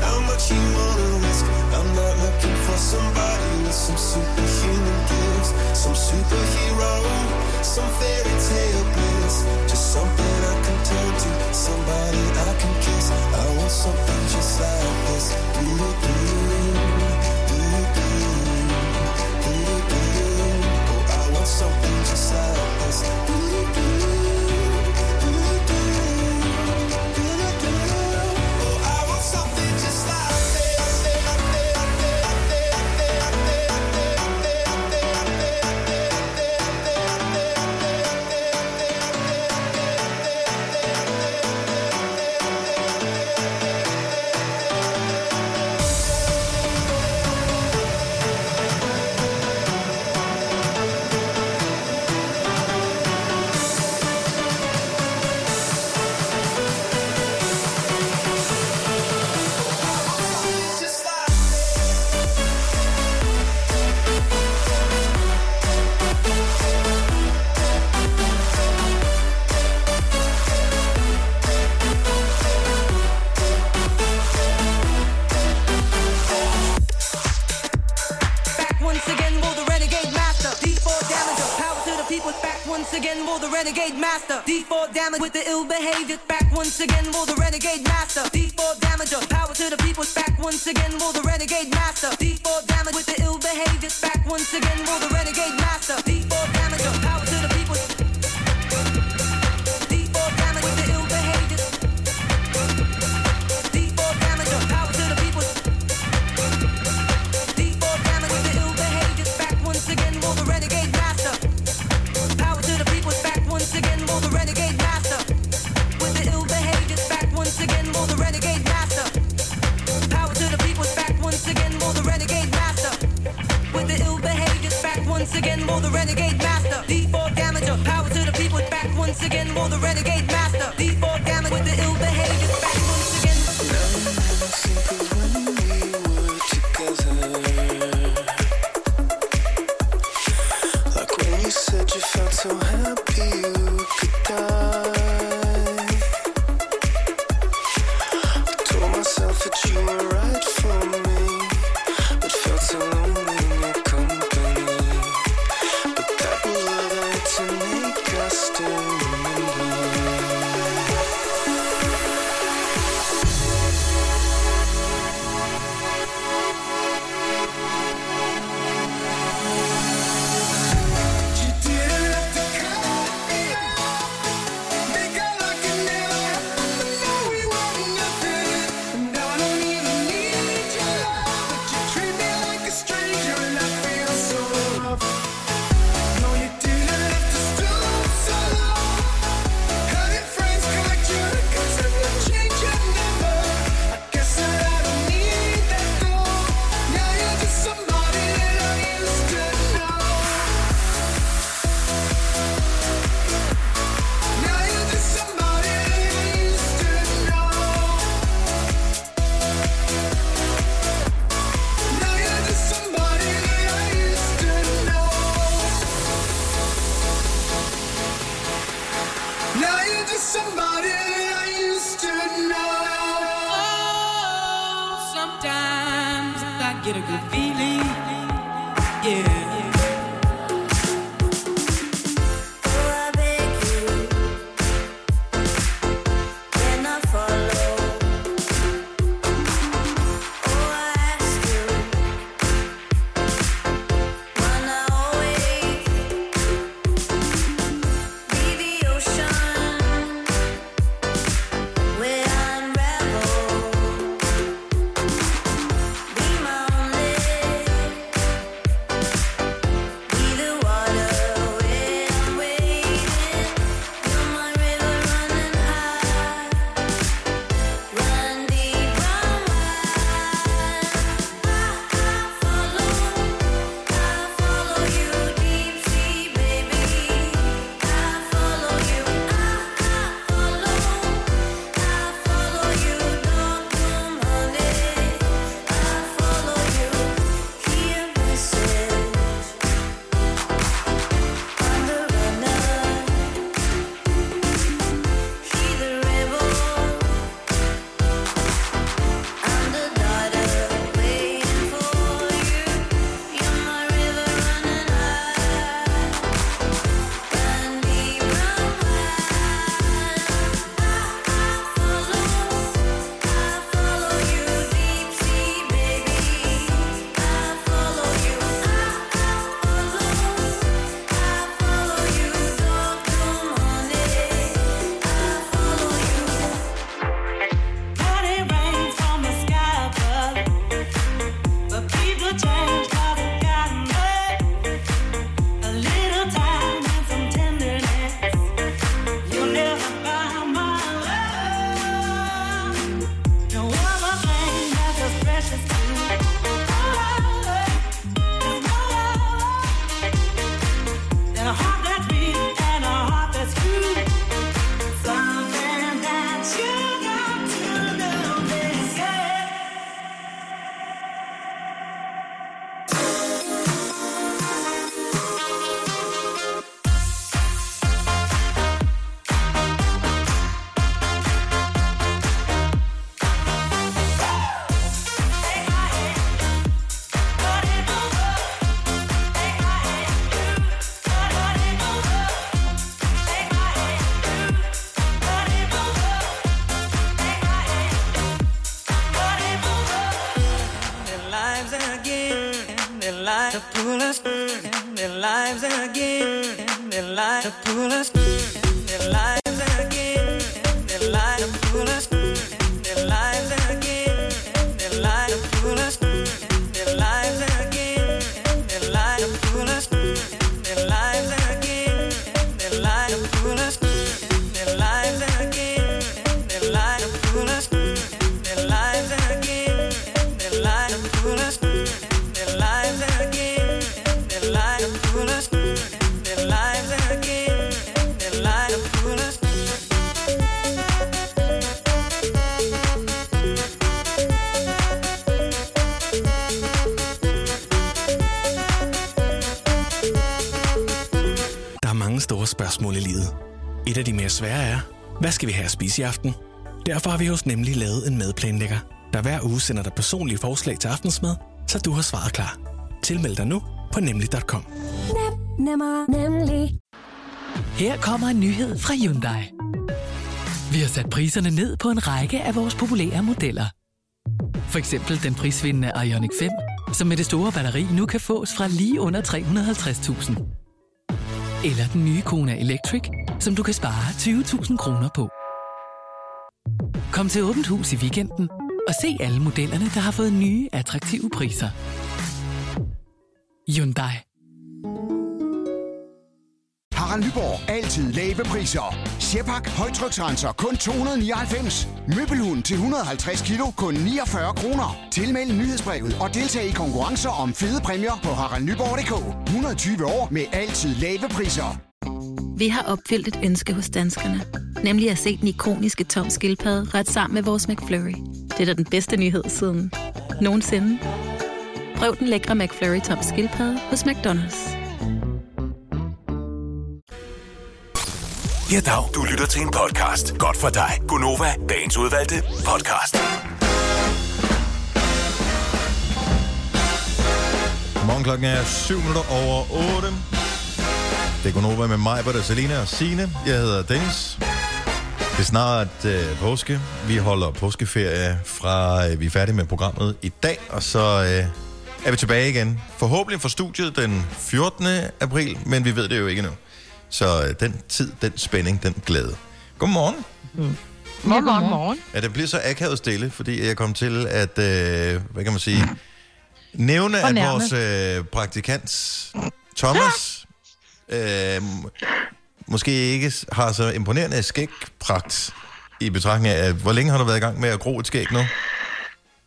How much you wanna risk? I'm not looking for somebody with some superhuman gifts, some superhero, some fairy tale bliss. Just something I can turn to, somebody I can kiss. I want something just like this. Do it, do lost. again we'll Et af de mere svære er, hvad skal vi have at spise i aften? Derfor har vi hos Nemlig lavet en madplanlægger, der hver uge sender dig personlige forslag til aftensmad, så du har svaret klar. Tilmeld dig nu på nemlig.com. Nemmer, nemlig. Her kommer en nyhed fra Hyundai. Vi har sat priserne ned på en række af vores populære modeller. For eksempel den prisvindende Ioniq 5, som med det store batteri nu kan fås fra lige under 350.000. Eller den nye Kona Electric, som du kan spare 20.000 kroner på. Kom til Åbent Hus i weekenden og se alle modellerne, der har fået nye, attraktive priser. Hyundai. Harald Nyborg. Altid lave priser. Sjehpak. Højtryksrenser. Kun 299. Møbelhund til 150 kilo. Kun 49 kroner. Tilmeld nyhedsbrevet og deltag i konkurrencer om fede præmier på haraldnyborg.dk. 120 år med altid lave priser. Vi har opfyldt et ønske hos danskerne. Nemlig at se den ikoniske tom skildpadde ret sammen med vores McFlurry. Det er da den bedste nyhed siden nogensinde. Prøv den lækre McFlurry tom skildpadde hos McDonald's. Ja, dag. Du lytter til en podcast. Godt for dig. Gunova, dagens udvalgte podcast. Godmorgen, klokken er 7 minutter over 8. Det går over med mig, Britta, Selina og Signe. Jeg hedder Dennis. Det er snart øh, påske. Vi holder påskeferie fra, øh, vi er færdige med programmet i dag, og så øh, er vi tilbage igen. Forhåbentlig for studiet den 14. april, men vi ved det jo ikke nu. Så øh, den tid, den spænding, den glæde. Godmorgen. Mm. Morgen, morgen, morgen. Ja, det bliver så akavet stille, fordi jeg kom til at, øh, hvad kan man sige, nævne, at vores øh, praktikant Thomas øh, måske ikke har så imponerende skægpragt i betragtning af, hvor længe har du været i gang med at gro et skæg nu?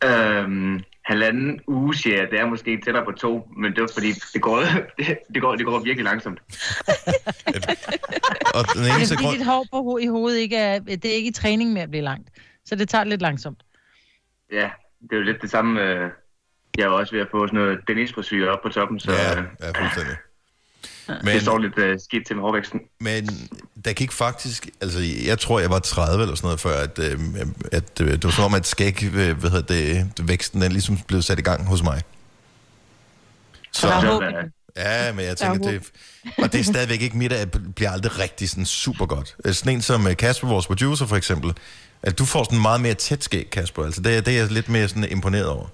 Øhm, halvanden uge, siger jeg. Det er måske tættere på to, men det er fordi, det går, det, det går, det går virkelig langsomt. Og den Det er fordi grund... dit hår på ho- i hovedet ikke er, det er ikke i træning med at blive langt. Så det tager lidt langsomt. Ja, det er jo lidt det samme. Øh, jeg er også ved at få sådan noget dennis frisyr op på toppen, så Ja, øh, ja fuldstændig. Det står lidt øh, skidt til med hårvæksten. Men der gik faktisk, altså jeg tror, jeg var 30 eller sådan noget før, at, øh, at øh, det var som om, at skæg, øh, hvad hedder det, væksten, den ligesom blev sat i gang hos mig. Så, Der er håb. Ja, men jeg er tænker, det, og det er stadigvæk ikke mit, at det bliver aldrig rigtig sådan super godt. Øh, Sådan en som øh, Kasper, vores producer for eksempel, at du får sådan meget mere tæt skæg, Kasper. Altså det, er- det er jeg lidt mere sådan imponeret over.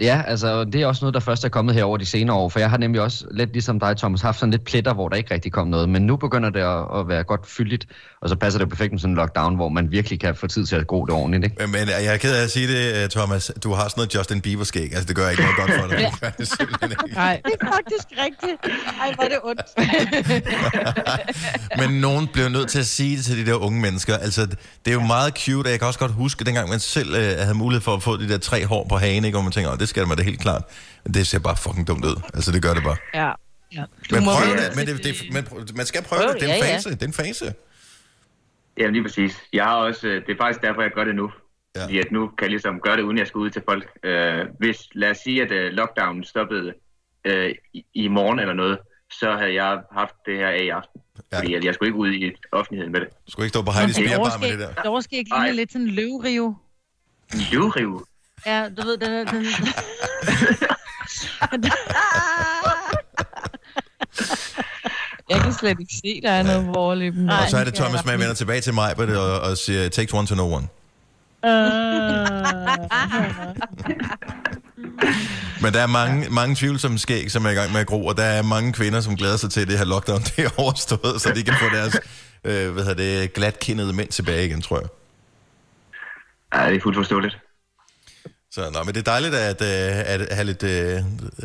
Ja, altså det er også noget, der først er kommet her over de senere år, for jeg har nemlig også lidt ligesom dig, Thomas, haft sådan lidt pletter, hvor der ikke rigtig kom noget, men nu begynder det at, at være godt fyldigt, og så passer det perfekt med sådan en lockdown, hvor man virkelig kan få tid til at gro det ordentligt, ikke? Men, men jeg er ked af at sige det, øh, Thomas. Du har sådan noget Justin Bieber-skæg. Altså, det gør ikke noget godt for dig. Det. Nej, det er faktisk rigtigt. Ej, hvor er det ondt. Men nogen bliver nødt til at sige det til de der unge mennesker. Altså, det er jo meget cute, og jeg kan også godt huske, dengang man selv øh, havde mulighed for at få de der tre hår på hagen, ikke? hvor man tænker, "Åh, det skal man da helt klart. Men det ser bare fucking dumt ud. Altså, det gør det bare. Ja. ja. Men må prøv være- det, men, det, det, men prøv- man skal prøve Prøv det. det, er en ja, ja. fase. Det er en fase. Ja, lige præcis. Jeg har også, øh, det er faktisk derfor, jeg gør det nu. Ja. Fordi at nu kan jeg ligesom gøre det, uden jeg skal ud til folk. Øh, hvis, lad os sige, at øh, lockdownen stoppede øh, i, i morgen eller noget, så havde jeg haft det her af i aften. Ja. Fordi at jeg skulle ikke ud i offentligheden med det. Du skulle ikke stå på Heidi's Men Bjerbar med det der. Det overskæg ligner lidt sådan en løvrive. Løvrive? Ja, du ved, den. Den... Jeg kan slet ikke se, der er noget vorløb. Og så er det Thomas, man vender tilbage til mig og, og siger, takes one to know one. Men der er mange, mange tvivlsomme skæg, som er i gang med at gro, og der er mange kvinder, som glæder sig til, at det her lockdown det er overstået, så de kan få deres øh, hvad hedder det, glatkindede mænd tilbage igen, tror jeg. Ja, det er fuldt forståeligt. Så, nå, men det er dejligt at, øh, at have, lidt, øh,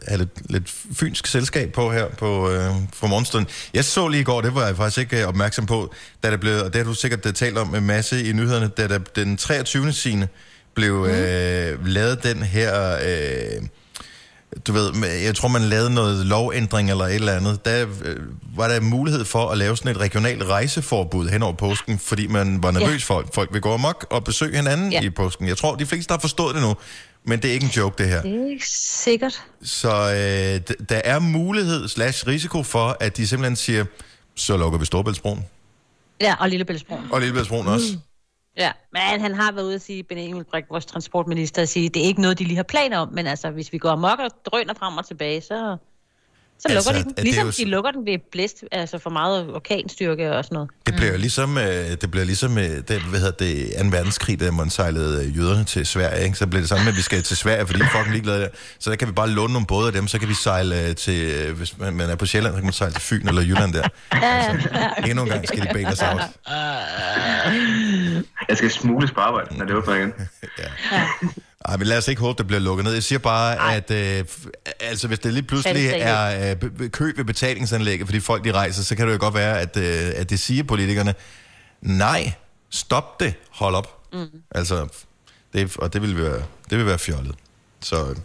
have lidt, lidt fynsk selskab på her på, øh, for morgenstunden. Jeg så lige i går, det var jeg faktisk ikke øh, opmærksom på, da det blev, og det har du sikkert talt om en masse i nyhederne, da der, den 23. sine blev øh, lavet den her... Øh, du ved, jeg tror, man lavede noget lovændring eller et eller andet. Der øh, var der mulighed for at lave sådan et regionalt rejseforbud hen over påsken, fordi man var nervøs for, at folk vil gå amok og besøge hinanden ja. i påsken. Jeg tror, de fleste har forstået det nu, men det er ikke en joke, det her. Det er ikke sikkert. Så øh, der er mulighed slash risiko for, at de simpelthen siger, så lukker vi Storbæltsbroen. Ja, og Lillebæltsbroen. Og Lillebæltsbroen også. Ja, men han har været ude at sige, Benny Engelbrecht, vores transportminister, at sige, det er ikke noget, de lige har planer om, men altså, hvis vi går amok og drøner frem og tilbage, så, så Altså, lukker de er den. Ligesom jo- de lukker den ved blæst, altså for meget orkanstyrke og sådan noget. Det bliver jo ligesom, øh, det bliver ligesom øh, det, hvad hedder det, 2. verdenskrig, da man sejlede øh, jøderne til Sverige, ikke? så bliver det samme med, at vi skal til Sverige, fordi de er fucking ligeglade der. Så der kan vi bare låne nogle både af dem, så kan vi sejle øh, til, øh, hvis man, man er på Sjælland, så kan man sejle til Fyn eller Jylland der. Altså, Ja, ja. Endnu en gang skal de bæle os out. Jeg skal smugles på arbejde, når det åbner igen. Ej, men lad os ikke håbe, det bliver lukket ned. Jeg siger bare, Ej. at øh, altså, hvis det lige pludselig er øh, kø ved betalingsanlægget, fordi folk de rejser, så kan det jo godt være, at, øh, at det siger politikerne, nej, stop det, hold op. Mm. Altså, det, og det vil være, det vil være fjollet. Så, øh.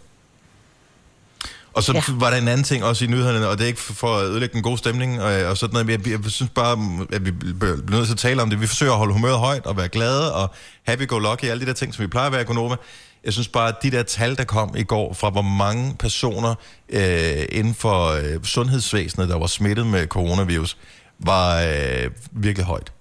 og så ja. var der en anden ting også i nyhederne, og det er ikke for at ødelægge den gode stemning, og, og sådan noget, men jeg, jeg synes bare, at vi bliver nødt til at tale om det. Vi forsøger at holde humøret højt og være glade og happy-go-lucky, alle de der ting, som vi plejer at være i. Jeg synes bare, at de der tal, der kom i går, fra hvor mange personer øh, inden for øh, sundhedsvæsenet, der var smittet med coronavirus, var øh, virkelig højt.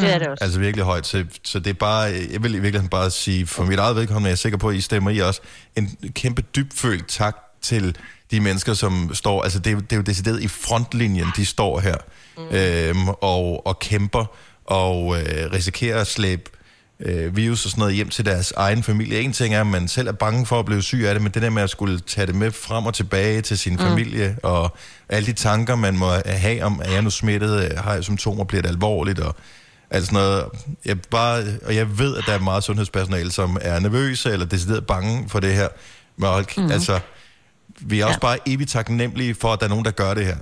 Det er det også. Altså virkelig højt. Så, så det er bare, jeg vil i virkeligheden bare sige, for mit eget vedkommende, jeg er sikker på, at I stemmer i også, en kæmpe dybfølt tak til de mennesker, som står, altså det er, det er jo decideret i frontlinjen, de står her mm. øhm, og, og kæmper og øh, risikerer at slæbe øh, virus og sådan noget hjem til deres egen familie. En ting er, at man selv er bange for at blive syg af det, men det der med at skulle tage det med frem og tilbage til sin Mm. familie, og alle de tanker, man må have om, er jeg nu smittet, Øh, har jeg symptomer, bliver det alvorligt, og alt sådan noget. Jeg bare, og jeg ved, at der er meget sundhedspersonale, som er nervøse eller decideret bange for det her. Men mm. altså, vi er også Ja. bare evigt taknemmelige for, at der er nogen, der gør det her.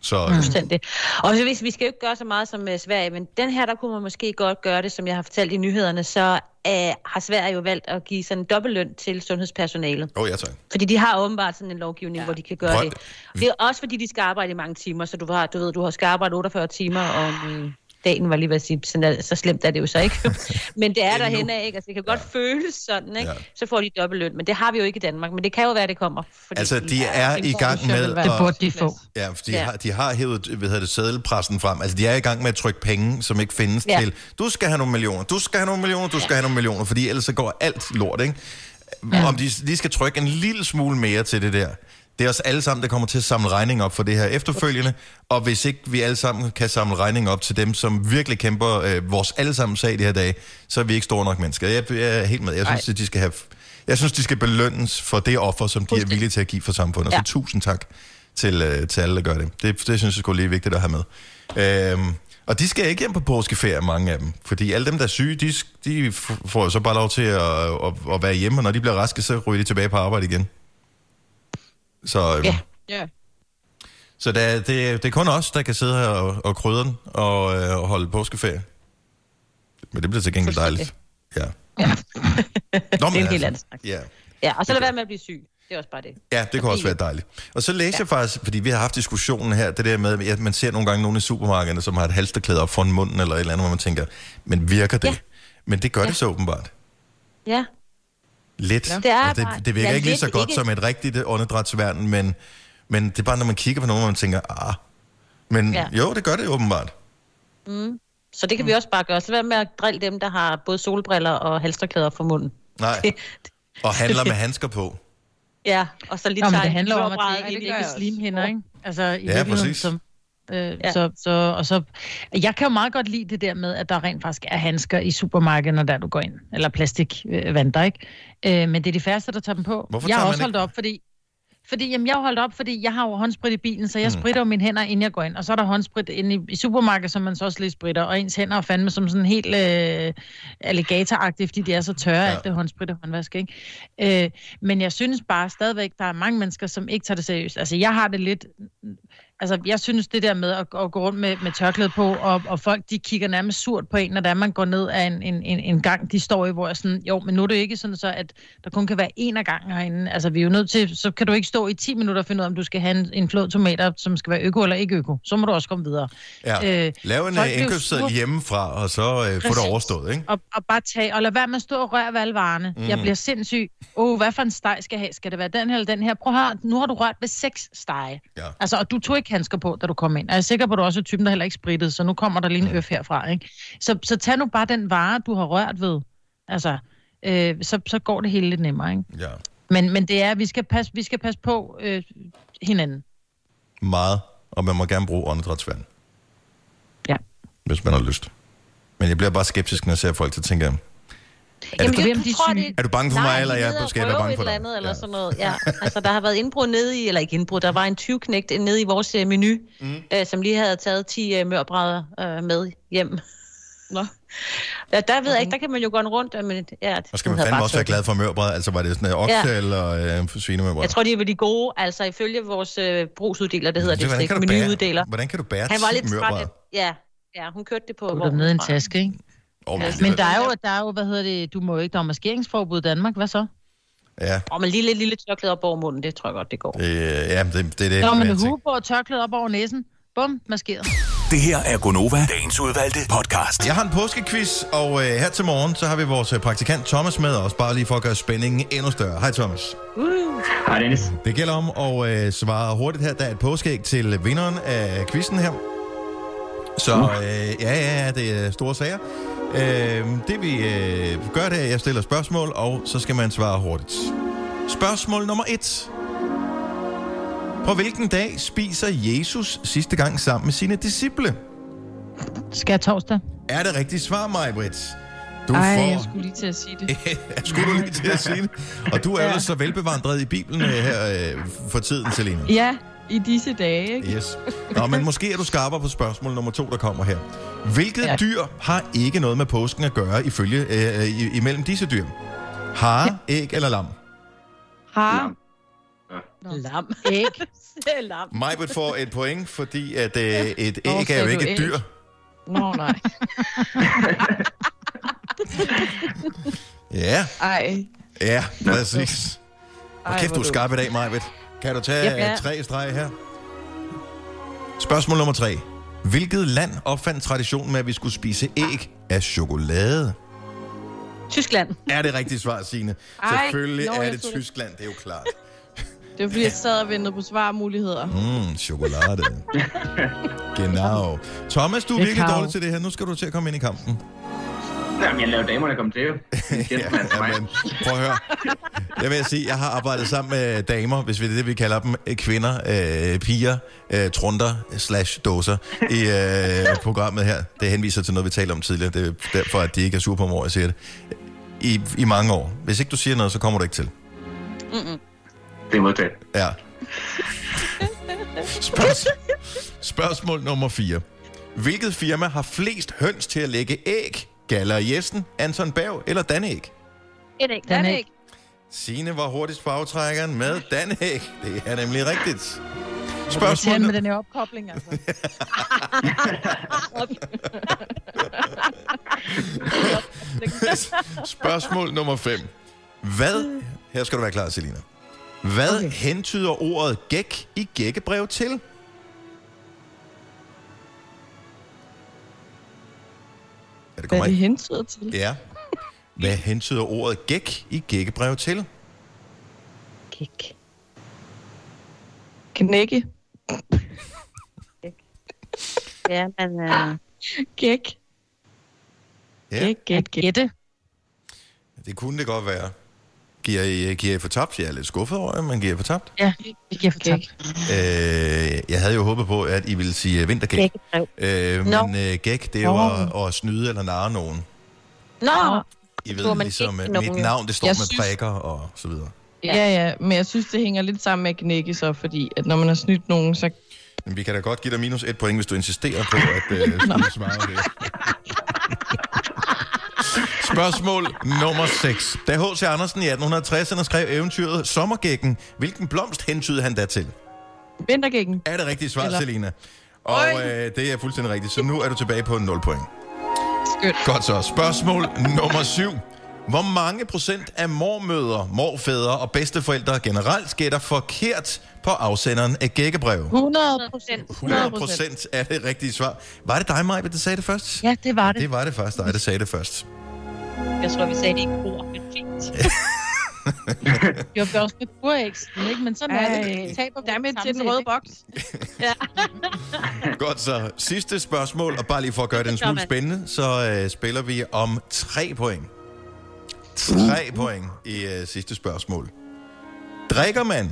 Så, Mm. Fuldstændig. Og så hvis vi skal jo ikke gøre så meget som uh, Sverige, men den her, der kunne man måske godt gøre det, som jeg har fortalt i nyhederne, så uh, har Sverige jo valgt at give sådan en dobbeltløn til sundhedspersonalet. Åh, oh, ja tak. Fordi de har åbenbart sådan en lovgivning, ja. hvor de kan gøre Prøv- det. Og det er også fordi, de skal arbejde i mange timer, så du, har, du ved, du har skal arbejde 48 timer om øh, dagen, var lige ved at sige, sådan er, så slemt er det jo så ikke. men det er derhen af, ikke? Altså, det kan godt ja. føles sådan, ikke? Ja. Så får de dobbeltløn, men det har vi jo ikke i Danmark. Men det kan jo være, det kommer. Fordi Altså, de er i gang med... Det burde de få. Ja, for de, Ja. ja. har, de har hævet hvad hedder det, sædelpressen frem. Altså, de er i gang med at trykke penge, som ikke findes Ja. ja. til. Du skal have nogle millioner, du skal have nogle millioner, du skal have nogle millioner, fordi ellers så går alt lort, ikke? Ja. Om de lige skal trykke en lille smule mere til det der. Det er os alle sammen, der kommer til at samle regning op for det her efterfølgende. Og hvis ikke vi alle sammen kan samle regning op til dem, som virkelig kæmper øh, vores allesammen sag de her dage, så er vi ikke store nok mennesker. Jeg, jeg er helt med. Jeg synes, at de skal have... Jeg synes, de skal belønnes for det offer, som de er villige til at give for samfundet. Ja. Så tusind tak til, øh, til alle, der gør det. Det, det synes jeg skulle lige vigtigt at have med. Øhm, og de skal ikke hjem på påskeferie, mange af dem. Fordi alle dem, der er syge, de, de får så bare lov til at, at, at være hjemme, og når de bliver raske, så ryger de tilbage på arbejde igen. Så, øhm, Ja. Ja. så det, er- det, det er kun os, der kan sidde her og, og krydre den og, øh, og holde påskeferie. Men det bliver til gengæld dejligt. Ja. Ja. Nå, det er en men helt altså, anden snak. Ja. Ja, og så lad være med at blive syg. Det er også bare det. Ja, det kunne også være dejligt. Og så læser jeg faktisk, fordi vi har haft diskussionen her, det der med, at man ser nogle gange nogle i supermarkederne, som har et halsterklæde op foran munden eller et eller andet, hvor man tænker, men virker det? Ja. Men det gør ja. det så åbenbart. Ja. Lidt. Ja. Det er Og bare- det, det virker ja, ikke lige så godt ikke- som et rigtigt åndedrætsværn, men, men det er bare, når man kigger på nogen, hvor man tænker, ah. Men Ja. jo, det gør det åbenbart. Mm. Så det kan vi også bare gøre. Så være med at drille dem, der har både solbriller og halsterklæder for munden. Nej. Og handler med handsker på. Ja, og så lige Nå, tager det handler om, at det ikke i- er slimhinder, ikke? Altså, i Ja, præcis. Som, øh, ja. så, så, og så, jeg kan jo meget godt lide det der med, at der rent faktisk er handsker i supermarkedet, når der du går ind. Eller plastikvanter, ikke? Øh, men det er de færreste, der tager dem på. Hvorfor jeg har også holdt op, fordi... Fordi jamen, jeg har holdt op, fordi jeg har jo håndsprit i bilen, så jeg Mm. spritter jo mine hænder, inden jeg går ind. Og så er der håndsprit inde i, i supermarkedet, som man så også lige spritter. Og ens hænder er fandme som sådan helt øh, alligatoragtige, fordi de er så tørre, ja. alt det håndsprit og håndvask, ikke? Øh, men jeg synes bare stadigvæk, der er mange mennesker, som ikke tager det seriøst. Altså, jeg har det lidt... Altså, jeg synes det der med at, at gå rundt med, med tørklæde på, og, og folk, de kigger nærmest surt på en, når der man går ned af en, en, en, en gang, de står i, hvor jeg sådan, jo, men nu er det jo ikke sådan så, at der kun kan være en af gangen herinde. Altså, vi er jo nødt til, så kan du ikke stå i 10 minutter og finde ud af, om du skal have en, en flod tomater, som skal være øko eller ikke øko. Så må du også komme videre. Ja. Øh, Lav en bliver indkøbsseddel sure. hjemmefra, og så uh, få det overstået, ikke? Og, og bare tage, og lad være med at stå og røre ved alle varerne. Mm. Mm. Jeg bliver sindssyg. Åh, oh, hvad for en steg skal jeg have? Skal det være den her eller den her? Prøv at høre, nu har du rørt ved seks stege. Ja. Altså, og du tog ikke handsker på, da du kom ind. Og jeg er sikker på, at du også er typen, der heller ikke sprittede, så nu kommer der lige en øf herfra, ikke? Så, så tag nu bare den vare, du har rørt ved. Altså, øh, så, så går det hele lidt nemmere, ikke? Ja. Men, men det er, vi skal passe, vi skal passe på øh, hinanden. Meget. Og man må gerne bruge åndedrætsvand. Ja. Hvis man har lyst. Men jeg bliver bare skeptisk, når jeg ser folk, så tænker jeg, er, Jamen, du, det, du tror, det... er du bange for Nej, mig, eller jeg, skal jeg være bange for et dig? eller andet, eller sådan noget. Ja. altså, der har været indbrud nede i, eller ikke indbrud, der var en 20-knægt nede i vores øh, menu, mm. øh, som lige havde taget 10 øh, mørbrædder øh, med hjem. Nå. Ja, der ved jeg ikke, der kan man jo gå rundt, øh, men ja, Og skal man fandme også være glad for mørbræd? Altså, var det sådan en okse Ja. eller øh, svinemørbræd? Jeg tror, de er de gode. Altså, ifølge vores øh, brugsuddeler, det hedder det, hvordan, det kan ikke, du bære, menuuddeler. hvordan kan du bære Han var 10 lidt mørbræd? Ja, ja, hun kørte det på Du er nede i en jeg. taske, ikke? Oh, men, Men der er jo, der er jo, hvad hedder det, du må jo ikke, der er maskeringsforbud i Danmark, hvad så? Ja, Og med lige lidt lille tørklæde op over munden, det tror jeg godt, det går. det, ja, det, det er det. Nå, men jeg en tænker. hue på og tørklæde op over næsen. Bum, maskeret. Det her er Gonova, dagens udvalgte podcast. Jeg har en påskequiz, og øh, her til morgen, så har vi vores øh, praktikant Thomas med os, bare lige for at gøre spændingen endnu større. Hej Thomas. Hej Dennis. Det gælder om at øh, svare hurtigt her. Der er et påskeæg til vinderen af quizzen her. Så øh, ja, ja, ja, det er store sager. Øh, det vi øh, gør, det er, at jeg stiller spørgsmål, og så skal man svare hurtigt. Spørgsmål nummer et. På hvilken dag spiser Jesus sidste gang sammen med sine disciple? Skal torsdag? Er det rigtigt svar, Majbrit? Du Ej, får... jeg skulle lige til at sige det. Skulle du lige til at sige det? Og du er jo Ja. så velbevandret i Bibelen øh, her øh, for tiden, Selina. Ja, i disse dage, ikke? Yes. Nå, men måske er du skarpere på spørgsmål nummer to, der kommer her. Hvilket ja. Dyr har ikke noget med påsken at gøre ifølge øh, i, imellem disse dyr? Hare, æg eller lam? Har. Lam. Æg. Lam. Majbert får et point, fordi at øh, et Nå, æg er sagde jo ikke et æg? dyr. Nå, nej. Ja, Ej. ja, præcis. Og Ej, kæft, du er skarp i dag, Majbert. Kan du tage Yep. Ja. yep. tre streg her? Spørgsmål nummer tre. Hvilket land opfandt traditionen med, at vi skulle spise æg af chokolade? Tyskland. Er det rigtigt svar, Signe? Ej, Selvfølgelig nå, er det Tyskland, det er jo klart. Det var fordi, jeg sad og ventede på svarmuligheder. Mm, chokolade. genau. Thomas, du er er virkelig kav. dårlig til det her. Nu skal du til at komme ind i kampen. Jamen, jeg laver damerne komme til jo. ja, men, prøv at høre. Jeg vil sige, jeg har arbejdet sammen med damer, hvis vi det er det, vi kalder dem, øh, kvinder, øh, piger, øh, trunder, slash dåser, i øh, programmet her. Det henviser til noget, vi talte om tidligere. Det er derfor, at de ikke er sure på mig, jeg siger det. I, I mange år. Hvis ikke du siger noget, så kommer du ikke til. Mm-mm. Det er modtaget. Ja. Spørgsmål, spørgsmål nummer 4. Hvilket firma har flest høns til at lægge æg? Galler Jessen, Anton Berg eller Danæg? Et æg. Den Den æg. æg. Signe var hurtigst på aftrækkeren med Danæg. Det er nemlig rigtigt. Spørgsmål med den her opkobling, altså. spørgsmål nummer 5. Hvad, her skal du være klar, Selina. Hvad okay. hentyder ordet gæk i gækkebrev til? Det Hvad kommer er det hentyder til? Ja. Hvad hentyder ordet gæk i gækkebrev til? Kik. Knække. Ja, men... Uh... Gæk. Ja, Gæk, gæk, gæk. Gætte. det kunne det godt være. Giver I, giver I for tabt? Jeg er lidt skuffet over, men giver I for tabt? Ja, det giver for tabt. Øh, jeg havde jo håbet på, at I ville sige øh, vintergæk. Øh, Nå. men øh, gæk, det er jo at, at snyde eller narre nogen. Nå! I Tror ved man ligesom, at mit navn, det står Jeg med synes- prikker og så videre. Ja, ja, men jeg synes, det hænger lidt sammen med at knække så, fordi at når man har snydt nogen, så... Men vi kan da godt give dig minus et point, hvis du insisterer på, at øh, svare det. Spørgsmål nummer 6. Da H.C. Andersen i 1860'erne skrev eventyret Sommergækken, hvilken blomst hentydede han da til? Vintergækken. Er det rigtigt svar, Eller- Selina? Og øh, det er fuldstændig rigtigt, så nu er du tilbage på 0 point. Skønt. Godt så. Spørgsmål nummer 7. Hvor mange procent af mormøder, morfædre og bedsteforældre generelt gætter forkert på afsenderen af gækkebrev? 100 procent. 100 procent er det rigtige svar. Var det dig, Maja, der sagde det først? Ja, det var det. Det var det først dig, der sagde det først. Jeg tror, vi sagde det i kor, men fint. Jeg var også med burægsen, ikke? Men sådan er det. Taber samme til den røde ikke? boks. ja. Godt så. Sidste spørgsmål, og bare lige for at gøre det en smule spændende, så øh, spiller vi om tre point. Tre point i øh, sidste spørgsmål. Drikker man,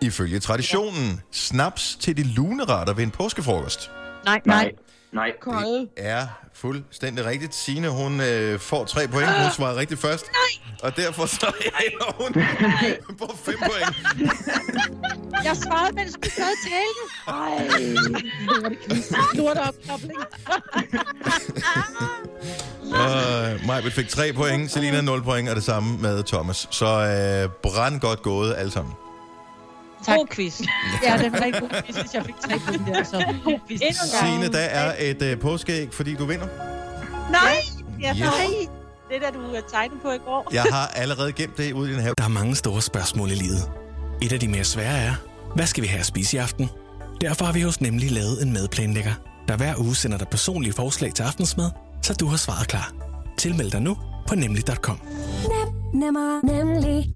ifølge traditionen, snaps til de luneretter ved en påskefrokost? Nej. Nej. Nej. Kolde. er fuldstændig rigtigt. Signe, hun øh, får tre point. Hun svarer rigtigt først. Nej. Og derfor så ender hun på fem point. Jeg svarede, mens du sad og talte. Ej, lort opkobling. Uh, Majbet fik tre point, Selina 0 point, og det samme med Thomas. Så øh, brand godt gået alle sammen. Tak. God quiz. Ja, det var rigtig god quiz, hvis jeg fik tre point der. Så god quiz. Signe, der er et øh, påskeæg, fordi du vinder. Nej! Ja, Yes. nej! Det der, du tegnede på i går. Jeg har allerede gemt det ude i din have. Der er mange store spørgsmål i livet. Et af de mere svære er, hvad skal vi have at spise i aften? Derfor har vi hos Nemlig lavet en madplanlægger, der hver uge sender dig personlige forslag til aftensmad, så du har svaret klar. Tilmeld dig nu på nemlig.com. Nemmer, nemlig.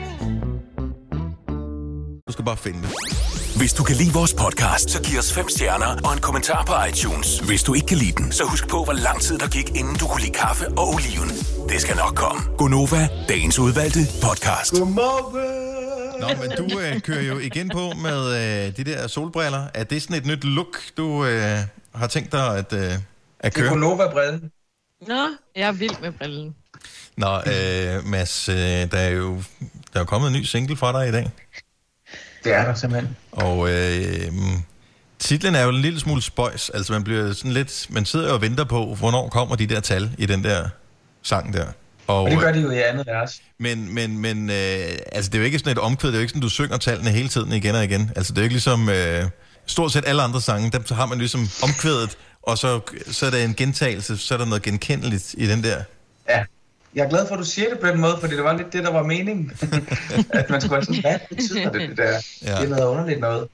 Du skal bare finde det. Hvis du kan lide vores podcast, så giv os fem stjerner og en kommentar på iTunes. Hvis du ikke kan lide den, så husk på, hvor lang tid der gik, inden du kunne lide kaffe og oliven. Det skal nok komme. Gonova, dagens udvalgte podcast. Nå, men du øh, kører jo igen på med øh, de der solbriller. Er det sådan et nyt look, du øh, har tænkt dig at, øh, at køre? Nova-brillen. Nå, jeg er vild med brillen. Nå, øh, Mads, øh, der er jo der er jo kommet en ny single fra dig i dag. Det er der simpelthen. Og øh, titlen er jo en lille smule spøjs. Altså, man bliver sådan lidt... Man sidder jo og venter på, hvornår kommer de der tal i den der sang der. Og det gør de jo i andet vers. Men, men, men øh, altså, det er jo ikke sådan et omkvæd. Det er jo ikke sådan, du synger tallene hele tiden igen og igen. Altså, det er jo ikke ligesom... Øh, stort set alle andre sange, der har man ligesom omkvædet, og så, så er der en gentagelse, så er der noget genkendeligt i den der. Ja. Jeg er glad for, at du siger det på den måde, fordi det var lidt det, der var meningen. at man skulle være sådan, hvad betyder det, det der? Ja. Det er noget underligt noget.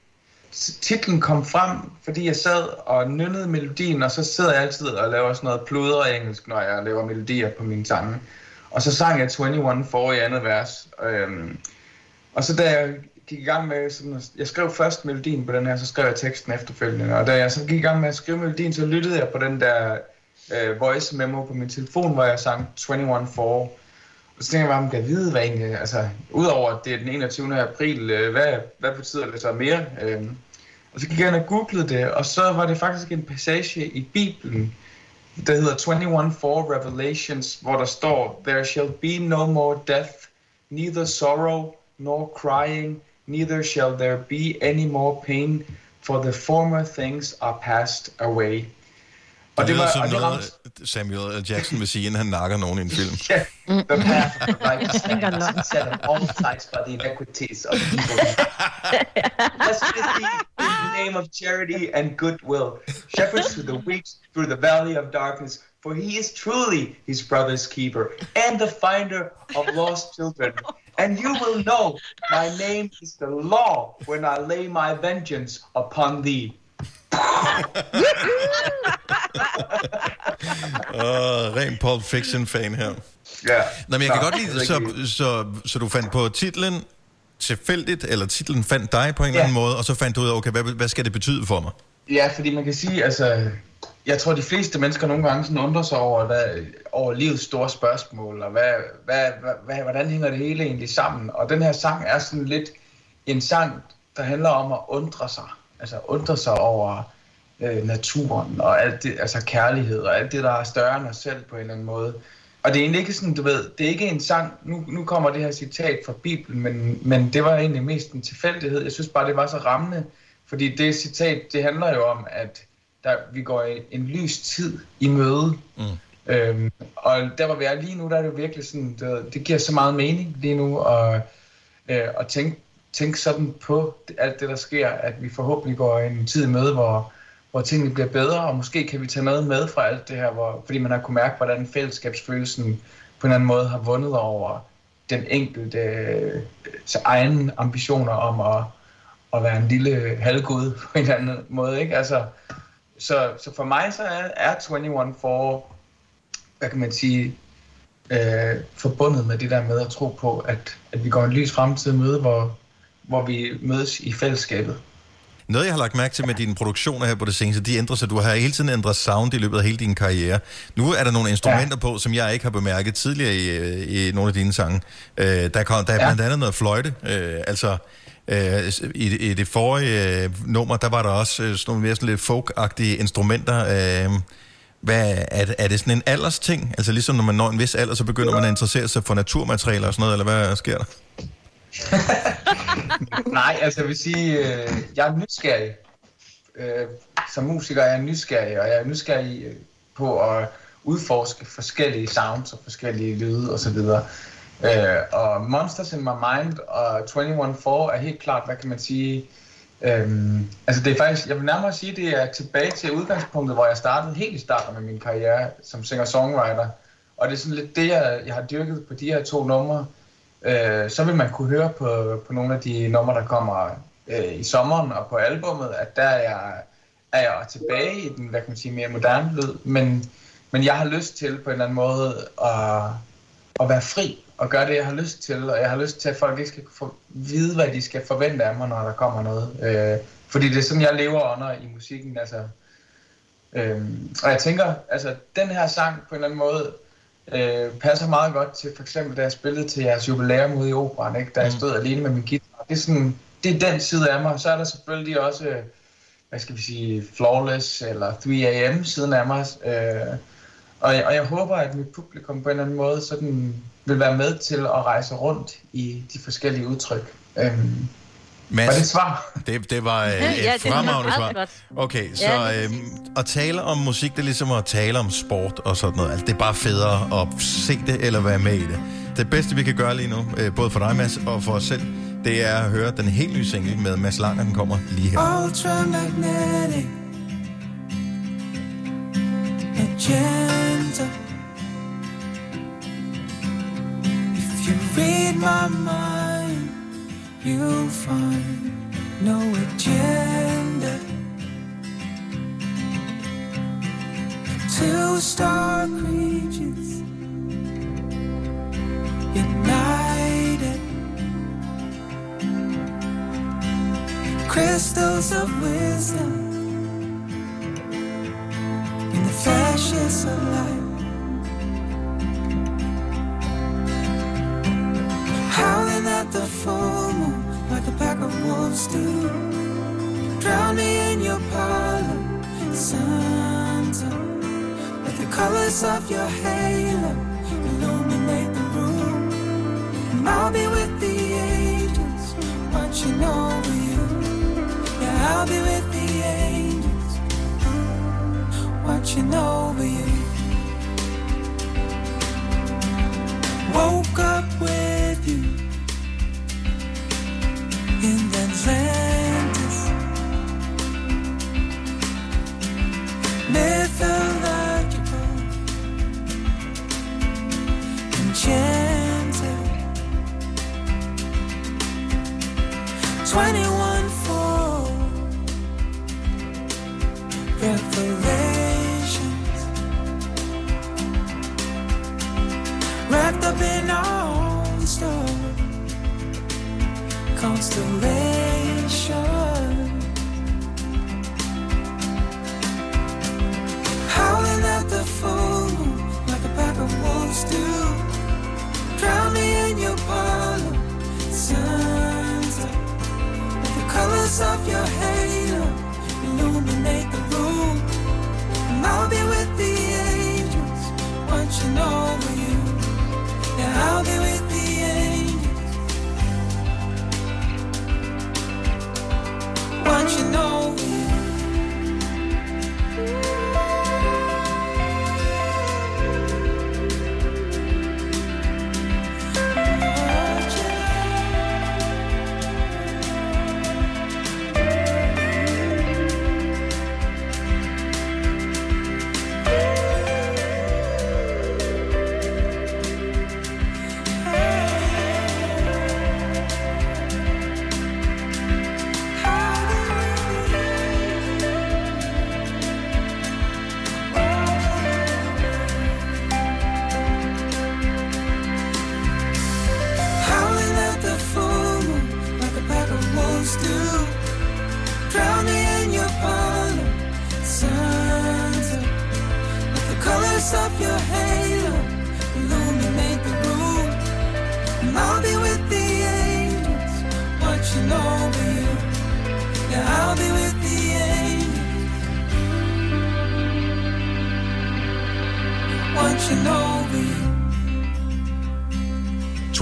Titlen kom frem, fordi jeg sad og nynnede melodien, og så sidder jeg altid og laver sådan noget pluder engelsk, når jeg laver melodier på mine sange. Og så sang jeg 21 for i andet vers. Øhm, og så da jeg gik i gang med, sådan, jeg skrev først melodien på den her, så skrev jeg teksten efterfølgende. Og da jeg så gik i gang med at skrive melodien, så lyttede jeg på den der øh, voice memo på min telefon, hvor jeg sang 21 for. Og så tænkte jeg bare, om jeg vide, hvad egentlig, altså, udover at det er den 21. april, øh, hvad, hvad betyder det så mere? Øh, og så gik jeg ind og googlede det, og så var det faktisk en passage i Bibelen, der hedder 21 for Revelations, hvor der står, There shall be no more death, neither sorrow nor crying, neither shall there be any more pain, for the former things are passed away. Og det, det var som og det noget, ramte... Samuel L. Jackson vil sige, inden han nakker nogen i en film. yeah, the path of the righteous set of all sides by the iniquities of evil. Blessed is he in the name of charity and goodwill, shepherds through the weak through the valley of darkness, for he is truly his brother's keeper and the finder of lost children. And you will know my name is the law when I lay my vengeance upon thee. Uh, ren Pulp Fiction-fan her. Ja. Nå, men jeg kan godt lide, så, så, så du fandt på titlen tilfældigt, eller titlen fandt dig på en eller anden måde, og så fandt du ud af, okay, hvad, hvad skal det betyde for mig? Ja, fordi man kan sige, altså, jeg tror, de fleste mennesker nogle gange sådan undrer sig over, hvad, over livets store spørgsmål, og hvad, hvad, hvad, hvad, hvordan hænger det hele egentlig sammen? Og den her sang er sådan lidt en sang, der handler om at undre sig. Altså undre sig over øh, naturen, og alt det, altså kærlighed, og alt det, der er større end os selv på en eller anden måde. Og det er egentlig ikke sådan, du ved, det er ikke en sang, nu, nu kommer det her citat fra Bibelen, men, men det var egentlig mest en tilfældighed. Jeg synes bare, det var så rammende, fordi det citat, det handler jo om, at der, vi går i en lys tid i møde. Mm. Øhm, og der hvor vi er lige nu, der er det jo virkelig sådan, det, det giver så meget mening lige nu, og, øh, at tænke, tænke sådan på alt det, der sker, at vi forhåbentlig går en tid i møde, hvor, hvor tingene bliver bedre, og måske kan vi tage noget med fra alt det her, hvor, fordi man har kunne mærke, hvordan fællesskabsfølelsen på en eller anden måde har vundet over den enkelte øh, egen ambitioner om at, at være en lille halvgud på en eller anden måde, ikke? Altså, så, så for mig så er, er 21 for, hvad kan man sige, øh, forbundet med det der med at tro på, at, at vi går en lys fremtid møde, hvor, hvor vi mødes i fællesskabet. Noget, jeg har lagt mærke til med dine produktioner her på det seneste, de ændrer sig. Du har hele tiden ændret sound i løbet af hele din karriere. Nu er der nogle instrumenter ja. på, som jeg ikke har bemærket tidligere i, i nogle af dine sange. Øh, der, kom, der er ja. blandt andet noget fløjte. Øh, altså, øh, i, i det forrige øh, nummer, der var der også øh, sådan nogle mere sådan lidt folk-agtige instrumenter. Øh, hvad, er, det, er det sådan en alders ting? Altså ligesom når man når en vis alder, så begynder man at interessere sig for naturmaterialer og sådan noget, eller hvad sker der? Nej, altså jeg vil sige, øh, jeg er nysgerrig. Øh, som musiker er jeg nysgerrig, og jeg er nysgerrig øh, på at udforske forskellige sounds og forskellige lyde osv. Øh, og Monsters in My Mind og 21-4 er helt klart, hvad kan man sige, øhm, altså det er faktisk, jeg vil nærmere sige, det er tilbage til udgangspunktet, hvor jeg startede helt i starten af min karriere som singer-songwriter. Og det er sådan lidt det, jeg, jeg har dyrket på de her to numre. Øh, så vil man kunne høre på, på nogle af de numre, der kommer øh, i sommeren og på albummet, at der er jeg, er jeg tilbage i den, hvad kan man sige, mere moderne lyd. Men, men jeg har lyst til på en eller anden måde at, at være fri og gøre det, jeg har lyst til. Og jeg har lyst til, at folk ikke skal få, vide, hvad de skal forvente af mig, når der kommer noget. Øh, fordi det er sådan, jeg lever under i musikken. Altså. Øh, og jeg tænker, altså den her sang på en eller anden måde øh, passer meget godt til, for eksempel da jeg spillede til jeres jubilæum ude i operan, ikke? da jeg stod alene med min guitar. Det er, sådan, det er den side af mig. Så er der selvfølgelig også, øh, hvad skal vi sige, Flawless eller 3AM siden af mig. Øh, og, jeg, og jeg håber, at mit publikum på en eller anden måde sådan vil være med til at rejse rundt i de forskellige udtryk. Øhm, Mads, var det et svar? Det, det var øh, et ja, fremragende svar. Okay, så Ja, øh, at tale om musik, det er ligesom at tale om sport og sådan noget. Altså, det er bare federe at se det eller være med i det. Det bedste, vi kan gøre lige nu, øh, både for dig, Mads, og for os selv, det er at høre den helt nye single med Mads Langer, den kommer lige her. Ultramagnetic agenda. If you read my mind, you'll find no agenda. Two star creatures united. Crystals of wisdom in the flashes of light. Howling at the full moon like a pack of wolves do. Drown me in your parlor, Santa. Let the colors of your halo illuminate the room. And I'll be with the angels, watching over you. Yeah, I'll be with the angels, watching over you. Woke up with Atlantis. Mythological, enchanted. 21 4 Revelations. Wrapped up in all the stars Constellation of your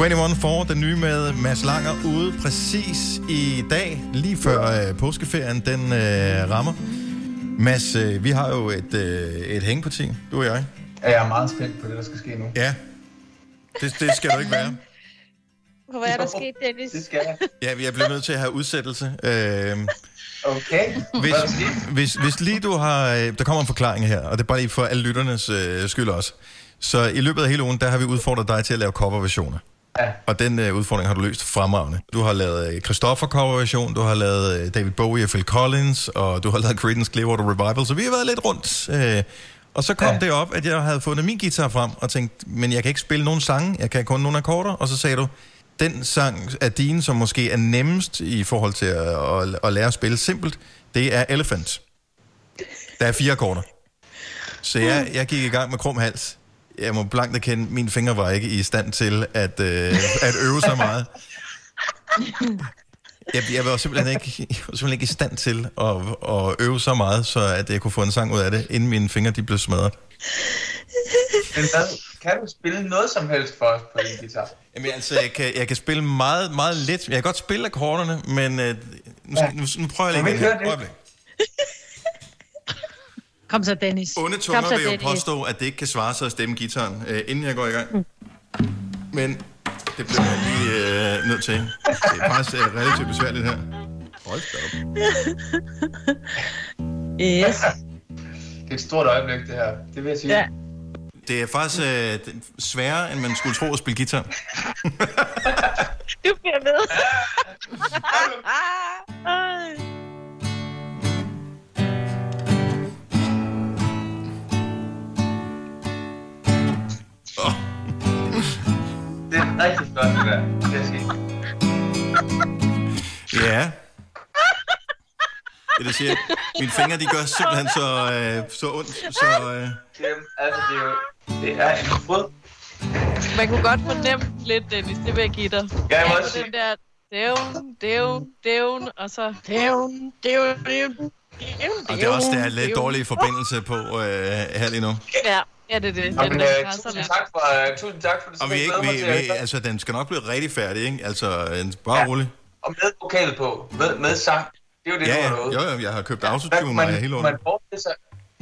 21 for den nye med Mads Langer ude præcis i dag, lige før øh, påskeferien den øh, rammer. Mads, øh, vi har jo et, øh, et hængeparti, du og jeg. Ja, jeg er meget spændt på det, der skal ske nu. Ja, det, det skal du ikke være. Hvad er der sket, Dennis? Det skal jeg. Ja, vi er blevet nødt til at have udsættelse. Øh, Okay. hvis, hvis, hvis lige du har... øh, Der kommer en forklaring her, og det er bare lige for alle lytternes øh, skyld også. Så i løbet af hele ugen, der har vi udfordret dig til at lave coverversioner. Ja. Og den øh, udfordring har du løst fremragende. Du har lavet øh, Christoffer coverversion, du har lavet øh, David Bowie og Phil Collins, og du har lavet Creedence Clearwater Revival, så vi har været lidt rundt. Øh, og så kom ja. det op, at jeg havde fundet min guitar frem, og tænkte, men jeg kan ikke spille nogen sange, jeg kan kun nogle akkorder, og så sagde du, den sang af din, som måske er nemmest i forhold til at, at, at lære at spille simpelt, det er Elephant. Der er fire akkorder. Så jeg, jeg gik i gang med krum hals. Jeg må blankt erkende, mine fingre var ikke i stand til at, øh, at øve så meget. Jeg, jeg var simpelthen ikke, jeg var simpelthen ikke i stand til at, at øve så meget, så at jeg kunne få en sang ud af det, inden mine fingre de blev smadret. Men hvad, kan du spille noget som helst for os på din guitar? Jamen altså, jeg kan, jeg kan spille meget, meget let. Jeg kan godt spille akkorderne, men øh, nu, ja. nu, nu prøver jeg lige igen? Øjeblik. Kom så, Dennis. Onde Kom tunger så, vil jo Dennis. påstå, at det ikke kan svare sig at stemme gitaren, øh, inden jeg går i gang. Men det bliver jeg lige øh, nødt til. Det er faktisk øh, relativt besværligt her. Hold da op. Yes. Det er et stort øjeblik, det her. Det vil jeg sige. Ja. Det er faktisk øh, er sværere, end man skulle tro at spille guitar. Du bliver ved. Det er rigtig flot, det der. Det jeg sige. Ja. Det, der siger, mine fingre, de gør simpelthen så, øh, så ondt. Så, øh, Jamen, altså, det er jo... Det er en fryd. Man kunne godt fornemme lidt, Dennis, det vil jeg give dig. Ja, jeg må også sige- der dævn, dævn, dævn, og så dævn, dævn, dævn. og det er også der er lidt dårlig forbindelse på øh, her lige nu. Ja, ja, det er det. Og Den men, der øh, tusind, tak for, øh, tusind tak for det. Og vi, er ikke, vi, vi, altså, den skal nok blive rigtig færdig, ikke? Altså, en- bare Ja. rolig. Og med vokal på. Med, med sang. Det er jo det, Ja, du ja. har lovet. Jo, jo, jeg har købt Hvad autotune, og man, jeg er helt kunne man forestille sig,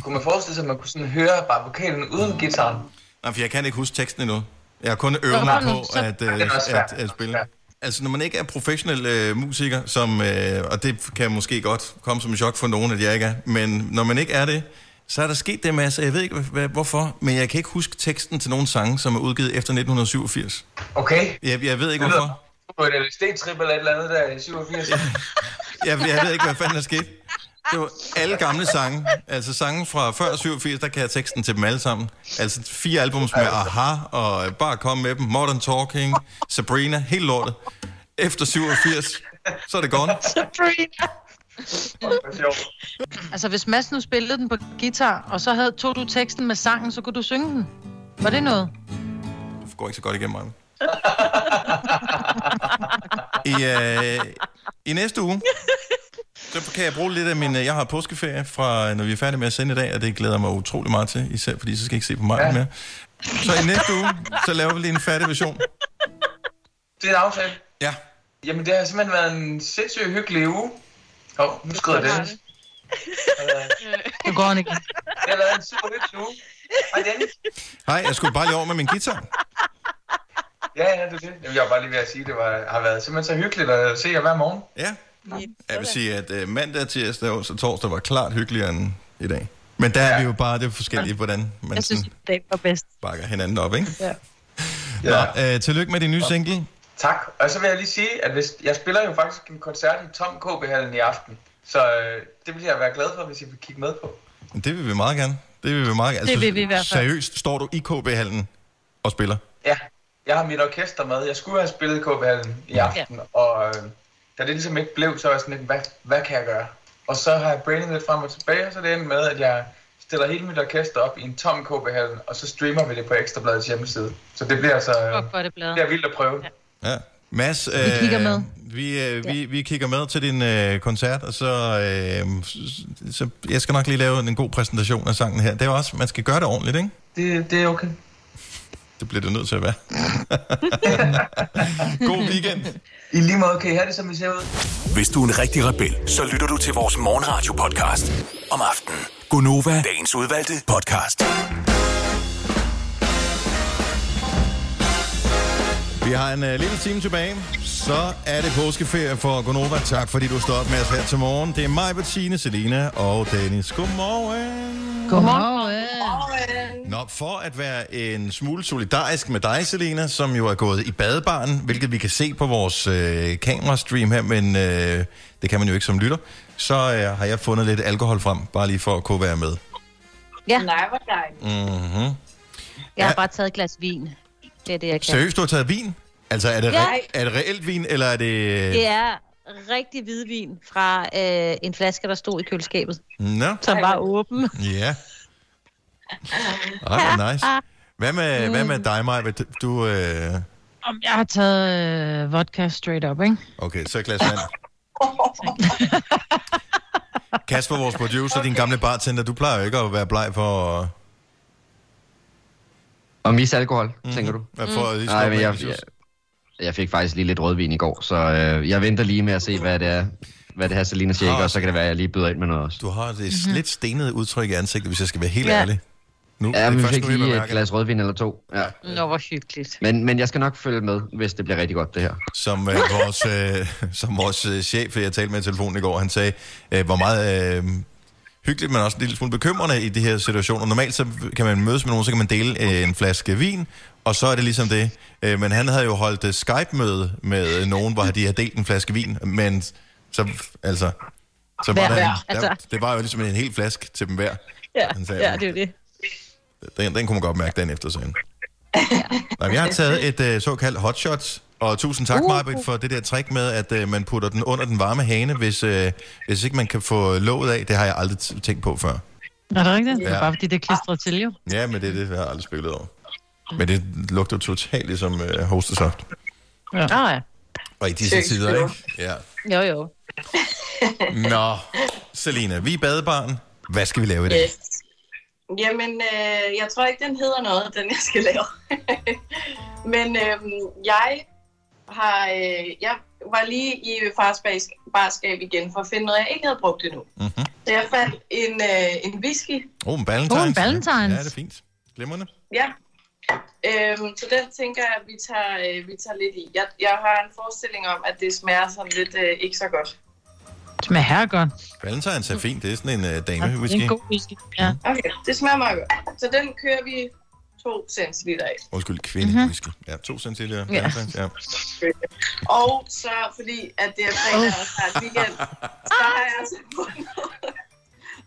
kunne man forestille sig, at man kunne sådan høre bare vokalen uden gitaren? Nej, for jeg kan ikke huske teksten endnu. Jeg har kun øvet mig på at, øh, Det er også svært. at, at spille. Altså, når man ikke er professionel øh, musiker, som, øh, og det kan måske godt komme som en chok for nogen, at jeg ikke er, men når man ikke er det, så er der sket det masse. Jeg ved ikke, hvad, hvorfor, men jeg kan ikke huske teksten til nogle sange, som er udgivet efter 1987. Okay. Jeg, jeg ved ikke, Det hvorfor. På et LSD-trip eller et eller andet der i 87. Jeg, jeg ved ikke, hvad fanden der skete. Det var alle gamle sange. Altså sange fra før 87, der kan jeg teksten til dem alle sammen. Altså fire albums med Aha, og Bare Kom Med Dem, Modern Talking, Sabrina, helt lortet. Efter 87, så er det gone. Sabrina. Altså, hvis Mads nu spillede den på guitar, og så havde, tog du teksten med sangen, så kunne du synge den. Var det noget? Det går ikke så godt igennem mig. I, øh, I næste uge, så kan jeg bruge lidt af min... øh, Jeg har påskeferie fra, når vi er færdige med at sende i dag, og det glæder jeg mig utrolig meget til, især fordi så skal jeg ikke se på mig ja. mere. Så i næste uge, så laver vi lige en færdig version. Det er en aftale. Ja. Jamen, det har simpelthen været en sindssygt hyggelig uge. Åh, oh, nu skrider Dennis. Nu går han ikke. Det har været en super hyggelig uge. Hej, Dennis. Hej, jeg skulle bare lige over med min guitar. Ja, ja, det er det. Jeg var bare lige ved at sige, at det var, har været simpelthen så hyggeligt at se jer hver morgen. Ja. Jeg vil sige, at øh, mandag, tirsdag, og torsdag var klart hyggeligere end i dag. Men der er vi jo bare det er forskellige, hvordan man Jeg synes, det var bedst. bakker hinanden op, ikke? Ja. Nå, øh, tillykke med din nye single. Tak. Og så vil jeg lige sige, at hvis, jeg spiller jo faktisk en koncert i Tom KB-hallen i aften. Så øh, det vil jeg være glad for, hvis I vil kigge med på. Det vil vi meget gerne. Det vil vi meget gerne. Det vil vi i hvert fald. Seriøst, står du i KB-hallen og spiller? Ja, jeg har mit orkester med. Jeg skulle have spillet i KB-hallen i aften, ja. og øh, da det ligesom ikke blev, så var jeg sådan lidt, hvad, hvad kan jeg gøre? Og så har jeg brainet lidt frem og tilbage, og så er det endt med, at jeg stiller hele mit orkester op i en tom KB-hallen, og så streamer vi det på Ekstrabladets hjemmeside. Så det bliver altså bladet. det bliver vildt at prøve. Ja. Ja. Mads, Vi kigger med. Vi, øh, vi, vi kigger med til din øh, koncert, og så, øh, så jeg skal nok lige lave en god præsentation af sangen her. Det er også, man skal gøre det ordentligt, ikke? Det, det er okay. Det bliver det nødt til at være. god weekend. I lige måde, kan I have det, som vi ser ud? Hvis du er en rigtig rebel, så lytter du til vores morgenradio-podcast om aftenen. Gunova, dagens udvalgte podcast. Vi har en uh, lille time tilbage. Så er det påskeferie for Gonova. Tak fordi du står op med os her til morgen. Det er mig, Bettine, Selina og Dennis. Godmorgen. Godmorgen. Nå, for at være en smule solidarisk med dig, Selina, som jo er gået i badebaren, hvilket vi kan se på vores øh, kamerastream her, men øh, det kan man jo ikke som lytter, så øh, har jeg fundet lidt alkohol frem, bare lige for at kunne være med. Ja. Nej, hvor dejligt. Mm-hmm. Jeg har Ja. bare taget et glas vin. Det er det, jeg kan. Seriøst, du har taget vin? Altså, er det, Ja. re- er det reelt vin, eller er det... Det er rigtig hvidvin fra øh, en flaske, der stod i køleskabet, Nå, som var åben. ja. Ej, hvor nice. Hvad med, hvad med dig, Maja? Du, øh... Om jeg har taget øh, vodka straight up, ikke? Okay, så et glas vand. Kasper, vores producer, din gamle bartender, du plejer jo ikke at være bleg for... Og miste alkohol, mm-hmm. tænker du? Hvad at lige Nej, men jeg, jeg, jeg fik faktisk lige lidt rødvin i går, så øh, jeg venter lige med at se, hvad det er, hvad det her Selina Shake, Ah. og så kan det være, at jeg lige byder ind med noget også. Du har det mm-hmm. lidt stenet udtryk i ansigtet, hvis jeg skal være helt Ja. ærlig. Nu, Ja, det men er vi fik lige et glas rødvin eller to. Ja. Nå, hvor hyggeligt. Men, men jeg skal nok følge med, hvis det bliver rigtig godt, det her. Som, øh, vores, øh, som vores øh, chef, jeg talte med i telefonen i går, han sagde, øh, hvor meget øh, hyggeligt, men også en lille smule bekymrende i de her situationer. Normalt så kan man mødes med nogen, så kan man dele øh, en flaske vin, og så er det ligesom det. Øh, men han havde jo holdt øh, Skype-møde med øh, nogen, hvor de havde delt en flaske vin, men så, altså... Så var Hver, der, hver, der, altså. det var jo ligesom en hel flaske til dem hver. Ja, sagde, ja det er jo det. Den, den kunne man godt mærke den efter sådan. Nej, jeg har taget et øh, såkaldt hotshot, og tusind tak, uh. Marbet, for det der trick med, at øh, man putter den under den varme hane, hvis, øh, hvis ikke man kan få låget af. Det har jeg aldrig tænkt på før. Er det rigtigt? Ja. Det er bare fordi, det er klistret til, jo. Ja, men det er det, jeg har aldrig spillet over. Men det lugter totalt ligesom øh, hostesaft. Ja. Ah, ja. Og i disse Tyk tider, ikke? Ja. Jo, jo. Nå, Selina, vi er badebarn. Hvad skal vi lave i dag? Yes. Jamen, øh, jeg tror ikke, den hedder noget, den jeg skal lave. Men øh, jeg har, øh, jeg var lige i fars bas- barskab igen for at finde noget, jeg ikke havde brugt endnu. Mm-hmm. Så jeg fandt en, øh, en whisky. Oh, en Valentines. Oh, en Valentines. Ja, det er fint. Glimrende. Ja. Øhm, så den tænker jeg, at vi tager, øh, vi tager lidt i. Jeg, jeg har en forestilling om, at det smager sådan lidt øh, ikke så godt. Det smager her godt. Valentines er fint. Det er sådan en øh, dame Det er whisky. en god whisky. Ja. Okay, det smager meget godt. Så den kører vi 2 centiliter af. Undskyld, kvinde Mhm. whisky. Ja, to centiliter. Ja. Ja. Og så, fordi at det er fredag og snart weekend, så har jeg altså fundet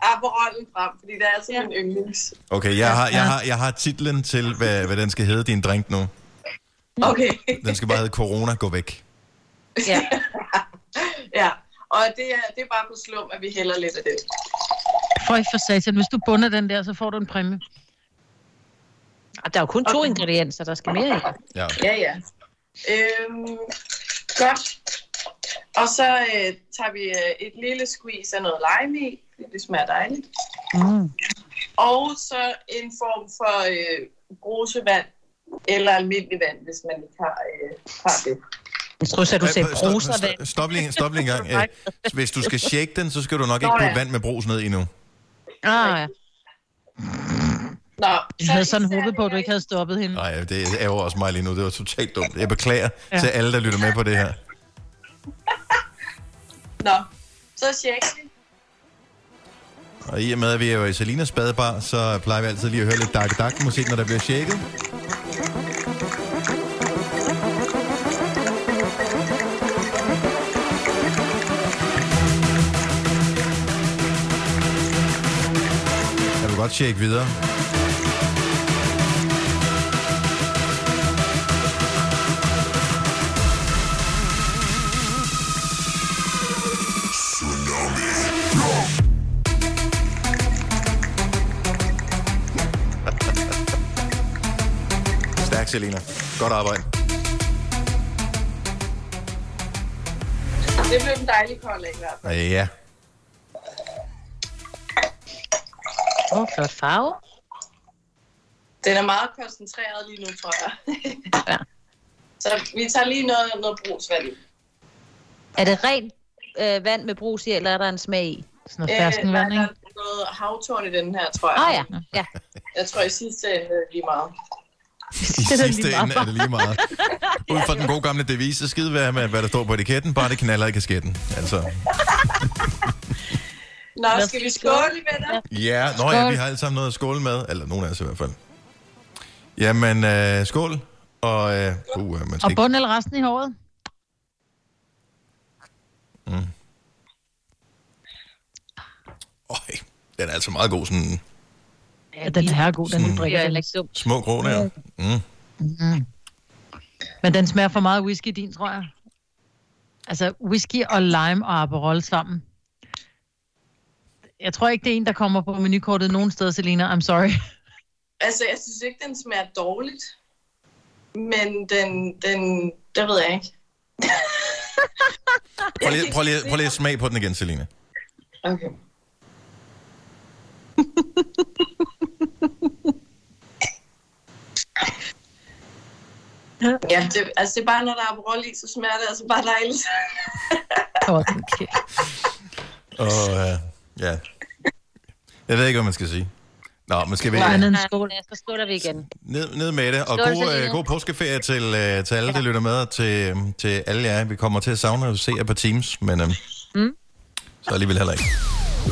Aperollen frem, fordi det er altså min yndlings. Okay, jeg har, jeg, har, jeg har titlen til, hvad, hvad den skal hedde, din drink nu. Okay. Den skal bare hedde Corona, gå væk. Ja. ja. Og det er, det er bare på slum, at vi hælder lidt af det. For i for satan, hvis du bunder den der, så får du en præmie. Og der er jo kun to ingredienser, der skal mere i. Ja. Ja, ja. Øhm, godt. Og så øh, tager vi øh, et lille squeeze af noget lime i, det smager dejligt. Mm. Og så en form for øh, brusevand, eller almindelig vand, hvis man ikke har, øh, har det. Jeg tror, at du sagde stop- bruservand. stop- Stop lige, stop lige en gang. Øh, Hvis du skal shake den, så skal du nok ikke putte vand med brus ned endnu. Ah, ja. Nå, Jeg havde sådan håbet på, at du ikke havde stoppet hende. Nej, det ærger også mig lige nu. Det var totalt dumt. Jeg beklager ja. Til alle, der lytter med på det her. Nå, så shake vi. Og i og med, at vi er jo i Salinas badebar, så plejer vi altid lige at høre lidt dark dark musik, når der bliver shaket. Jeg vil godt shake videre. Stærk, Selina. Godt arbejde. Det blev en dejlig kold i hvert fald. Ja. Åh, oh, flot farve. Den er meget koncentreret lige nu, tror jeg. ja. Så vi tager lige noget, noget brugsvand i. Er det rent øh, vand med brus i, eller er der en smag i? Sådan noget ferskenvand, der ikke? er noget havtorn i den her, tror jeg. Ah ja, ja. Jeg tror i sidste ende det lige meget. I sidste ende er det lige meget. Ud fra den gode gamle devise, skide være med, hvad der står på etiketten, bare det knaller i kasketten. Altså, Nå, skal vi skåle, venner? ja, nå ja, vi har alle sammen noget at skåle med, eller nogen af os i hvert fald. Jamen, øh, skål, og øh, uh, man skal Og bund eller resten i håret? Mm. Øj, den er altså meget god, sådan Ja, den er god, den Det drikker. er ikke dumt. små grå der. Mm. Mm. Men den smager for meget whisky, din, tror jeg. Altså, whisky og lime og Aperol sammen. Jeg tror ikke, det er en, der kommer på menukortet nogen steder, Selina. I'm sorry. Altså, jeg synes ikke, den smager dårligt. Men den, den, det ved jeg ikke. Prøv lige, prøv, lige, prøv lige at smage på den igen, Selina. Okay. ja, det, altså det er bare, når der er Aperol i, så smager det altså bare dejligt. okay. Og øh, ja, jeg ved ikke, hvad man skal sige. Nå, men skal vi Nej, nej, skål. så skåler vi igen. ned, ned med det, og Skål, god, øh, god påskeferie til, øh, til alle, der lytter med, og til, til alle jer. Vi kommer til at savne at se jer på Teams, men øh, Mm. så alligevel heller ikke.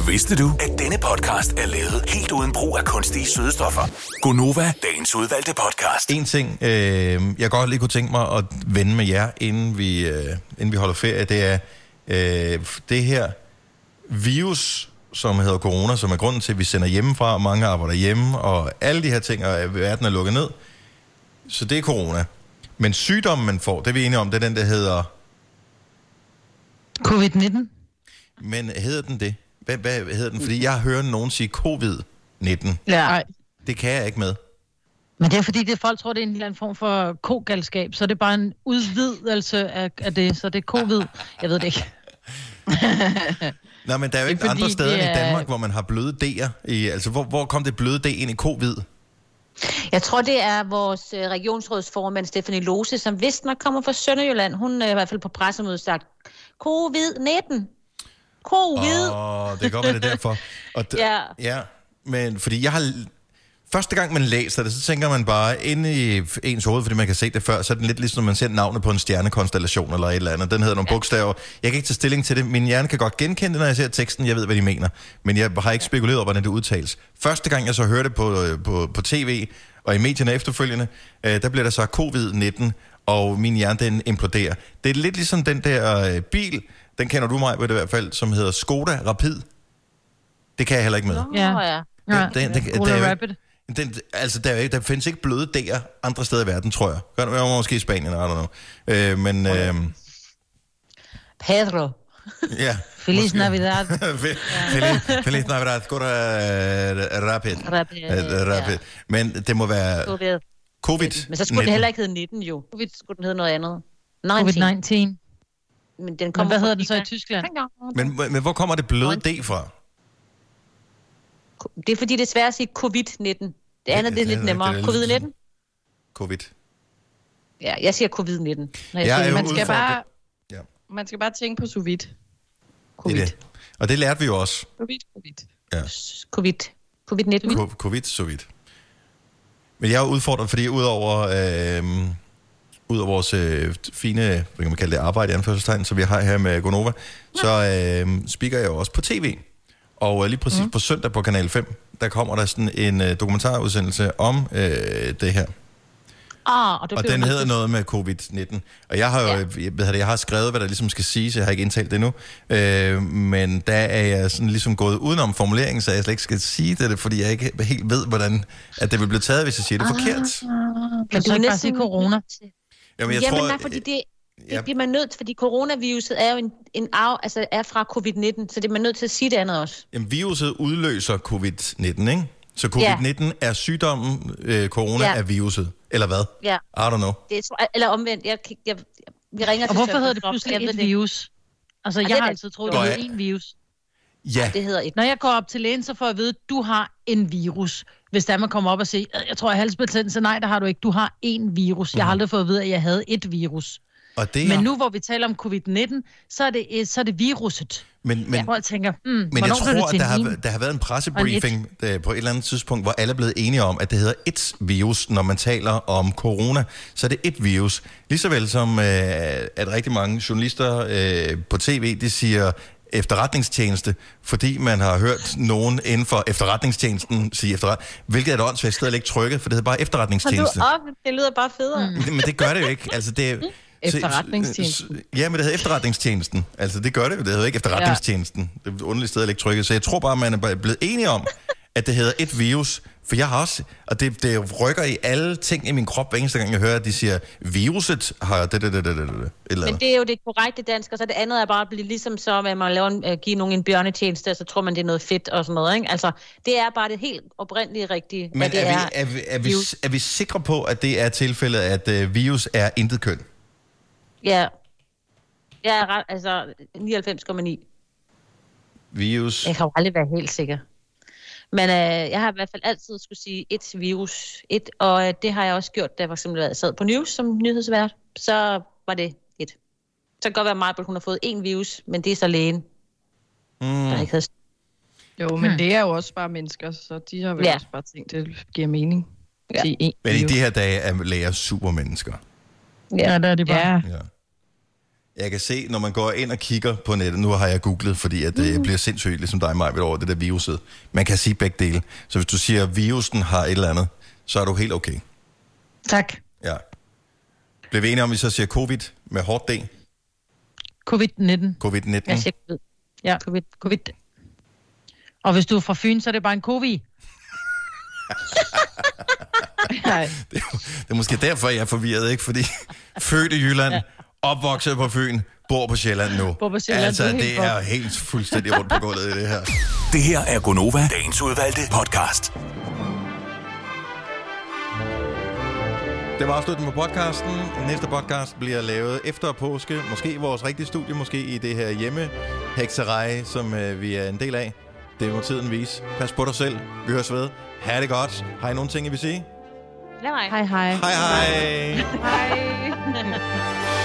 Vidste du, at denne podcast er lavet helt uden brug af kunstige sødestoffer? Gonova, dagens udvalgte podcast. En ting, øh, jeg godt lige kunne tænke mig at vende med jer, inden vi, øh, inden vi holder ferie, det er øh, det her virus, som hedder corona, som er grunden til, at vi sender hjemmefra, og mange arbejder hjemme, og alle de her ting, og verden er lukket ned. Så det er corona. Men sygdommen, man får, det er vi enige om, det er den, der hedder... Covid-19? Men hedder den det? Hvad, hvad hedder den? Fordi jeg har hørt nogen sige covid-19. Ja. Det kan jeg ikke med. Men det er fordi, det folk tror, det er en eller anden form for kogalskab, så det er bare en udvidelse af, af det, så det er covid. Jeg ved det ikke. Nej, men der er jo Det er ikke andre steder end i er- Danmark, hvor man har bløde D'er. I, altså, hvor, hvor kom det bløde D ind i covid? Jeg tror, det er vores øh, regionsrådsformand, Stefanie Lose, som vist nok kommer fra Sønderjylland. Hun er i hvert fald på pressemødet sagt, covid-19. Covid. Åh, det kan godt være, det er derfor. Og d- Ja. ja. Men fordi jeg har... Første gang, man læser det, så tænker man bare inde i ens hoved, fordi man kan se det før, så er den lidt ligesom, når man ser navnet på en stjernekonstellation eller et eller andet. Den hedder nogle ja. bogstaver. Jeg kan ikke tage stilling til det. Min hjerne kan godt genkende det, når jeg ser teksten. Jeg ved, hvad de mener. Men jeg har ikke spekuleret over, hvordan det udtales. Første gang, jeg så hørte det på, øh, på, på tv og i medierne efterfølgende, øh, der bliver der sagt covid-19, og min hjerne, den imploderer. Det er lidt ligesom den der øh, bil, den kender du mig ved det i hvert fald, som hedder Skoda Rapid. Det kan jeg heller ikke med. Ja. Ja. Ja, Den- den- Ola der er jo- Rapid. Den, altså, der, er der findes ikke bløde D'er andre steder i verden, tror jeg. Gør det måske i Spanien, I don't know. Øh, men øh, Pedro. ja. Feliz måske. Navidad. Feliz, Feliz Navidad. Skoda uh, Rapid. Rapid, Uh, rapid. Men det må være Covid. covid Men så skulle den heller ikke hedde 19 jo. Covid skulle den hedde noget andet. 19. Covid-19. Men den Men kommer hvad fra hedder den så i. Tyskland? Men, men hvor kommer det bløde D fra? Det er fordi, det er svært at sige covid-19. Det andet det er lidt nemmere. det er lidt- Covid-19? Covid. Ja, jeg siger covid-19. Når jeg Jeg er siger, jo Man skal bare, Ja. man skal bare tænke på sous vide. Det er det. Og det lærte vi jo også. Sous vide, sous vide. Ja. Covid. Covid-19. Co- Covid, så vidt. Men jeg er udfordret, fordi udover, øh, udover vores øh, fine, hvad kan man kalde det, arbejde i anførselstegn, som vi har her med Gonova, så øh, speaker jeg jo også på tv. Og øh, lige præcis mm. på søndag på Kanal 5, der kommer der sådan en øh, dokumentarudsendelse om øh, det her. Ah, og, du Og den hedder noget med covid-19. Og jeg har jo, ja. jeg, ved det, jeg har skrevet, hvad der ligesom skal siges. Jeg har ikke indtalt det endnu. Øh, men der er jeg sådan ligesom gået udenom formuleringen, så jeg slet ikke skal sige det, fordi jeg ikke helt ved, hvordan at det vil blive taget, hvis jeg siger det forkert. Ah, Kan du så ikke bare sige corona? Jamen, jeg Jamen tror, nej, fordi det, Ja. det bliver man nødt til, fordi coronaviruset er jo en, en arv, altså er fra covid-19, så det er man nødt til at sige det andet også. Jamen, viruset udløser covid-19, ikke? Så covid-19 er sygdommen, øh, corona Ja. er viruset. Eller hvad? Ja. I don't know. Det er, eller omvendt, jeg, jeg, jeg, vi ringer Og til hvorfor hedder det pludselig jeg et det virus? Altså, Ej, jeg det er har det. altid troet, det ja. hed en virus. Ja. Det hedder et. Når jeg går op til lægen, så får jeg at vide, at du har en virus. Hvis der man kommer op og siger, "Øh, jeg tror, jeg har halsbetændelse. Nej, der har du ikke. Du har en virus. Jeg har aldrig fået at vide, at jeg havde et virus. Og det Men er- nu, hvor vi taler om covid-19, så er det, øh, så er det viruset. Men, men, Hvor jeg tænker, hmm, Men jeg det tror, at der har, der har været en pressebriefing øh, på et eller andet tidspunkt, hvor alle er blevet enige om, at det hedder et virus, når man taler om corona. Så er det et virus. Lige vel som, øh, at rigtig mange journalister øh, på tv, de siger efterretningstjeneste, fordi man har hørt nogen inden for efterretningstjenesten sige efterret, hvilket er et åndssvagt sted at lægge trykket, for det hedder bare efterretningstjeneste. Hold op, det lyder bare federe. Mm. Men det gør det jo ikke. Altså, det er, Efterretningstjenesten. Ja, men det hedder efterretningstjenesten. Altså, det gør det jo. Det hedder ikke efterretningstjenesten. Det er et underligt sted at lægge trykket. Så jeg tror bare, man er blevet enige om, at det hedder et virus. For jeg har også, og det, det rykker i alle ting i min krop, hver eneste gang jeg hører, at de siger, viruset har det, det, det, det, det, det, et eller Men det er jo det korrekte dansk, og så det andet er bare at blive ligesom som, at man laver en, uh, give nogen en bjørnetjeneste, og så tror man, det er noget fedt og sådan noget. Ikke? Altså, det er bare det helt oprindelige rigtige, Men det er, vi, er, vi, er, vi, er vi sikre på, at det er tilfældet, at øh, virus er intet køn? Ja. Jeg er ret, altså 99,9. Virus... Jeg kan jo aldrig være helt sikker. Men øh, jeg har i hvert fald altid skulle sige et virus, et, og øh, det har jeg også gjort, da jeg for eksempel jeg sad på News som nyhedsvært. Så var det et. Så kan det godt være meget, at hun har fået én virus, men det er så lægen, mm. der ikke havde... Jo, men det er jo også bare mennesker, så de har vel Ja. ja. også bare tænkt, det giver mening. Ja. Sige en Men i de her dage er læger supermennesker. Ja, der er det bare. Ja. Ja. Jeg kan se, når man går ind og kigger på nettet, nu har jeg googlet, fordi at det bliver sindssygt, ligesom dig, Maja, over det der viruset. Man kan sige begge dele. Så hvis du siger, at virusen har et eller andet, så er du helt okay. Tak. Ja. Bliver vi enige om, vi så siger covid med hårdt D? Covid-19. Covid-19? Jeg siger covid. Ja, covid. covid. Og hvis du er fra Fyn, så er det bare en covid. Nej. Det er måske derfor, jeg er forvirret, ikke? Fordi født i Jylland, opvokset på Fyn, bor på Sjælland nu. Bor på Sjælland, altså, du er helt det er helt fuldstændig rundt på gulvet i det her. Det her er Gonova, dagens udvalgte podcast. Det var afslutningen på podcasten. Næste podcast bliver lavet efter påske. Måske i vores rigtige studie, måske i det her hjemme hekserej, som øh, vi er en del af. Det må tiden vise. Pas på dig selv. Vi høres ved. Ha' det godt. Har I nogle ting, I vil sige? Hej hej. Hej Hej hej. Hej.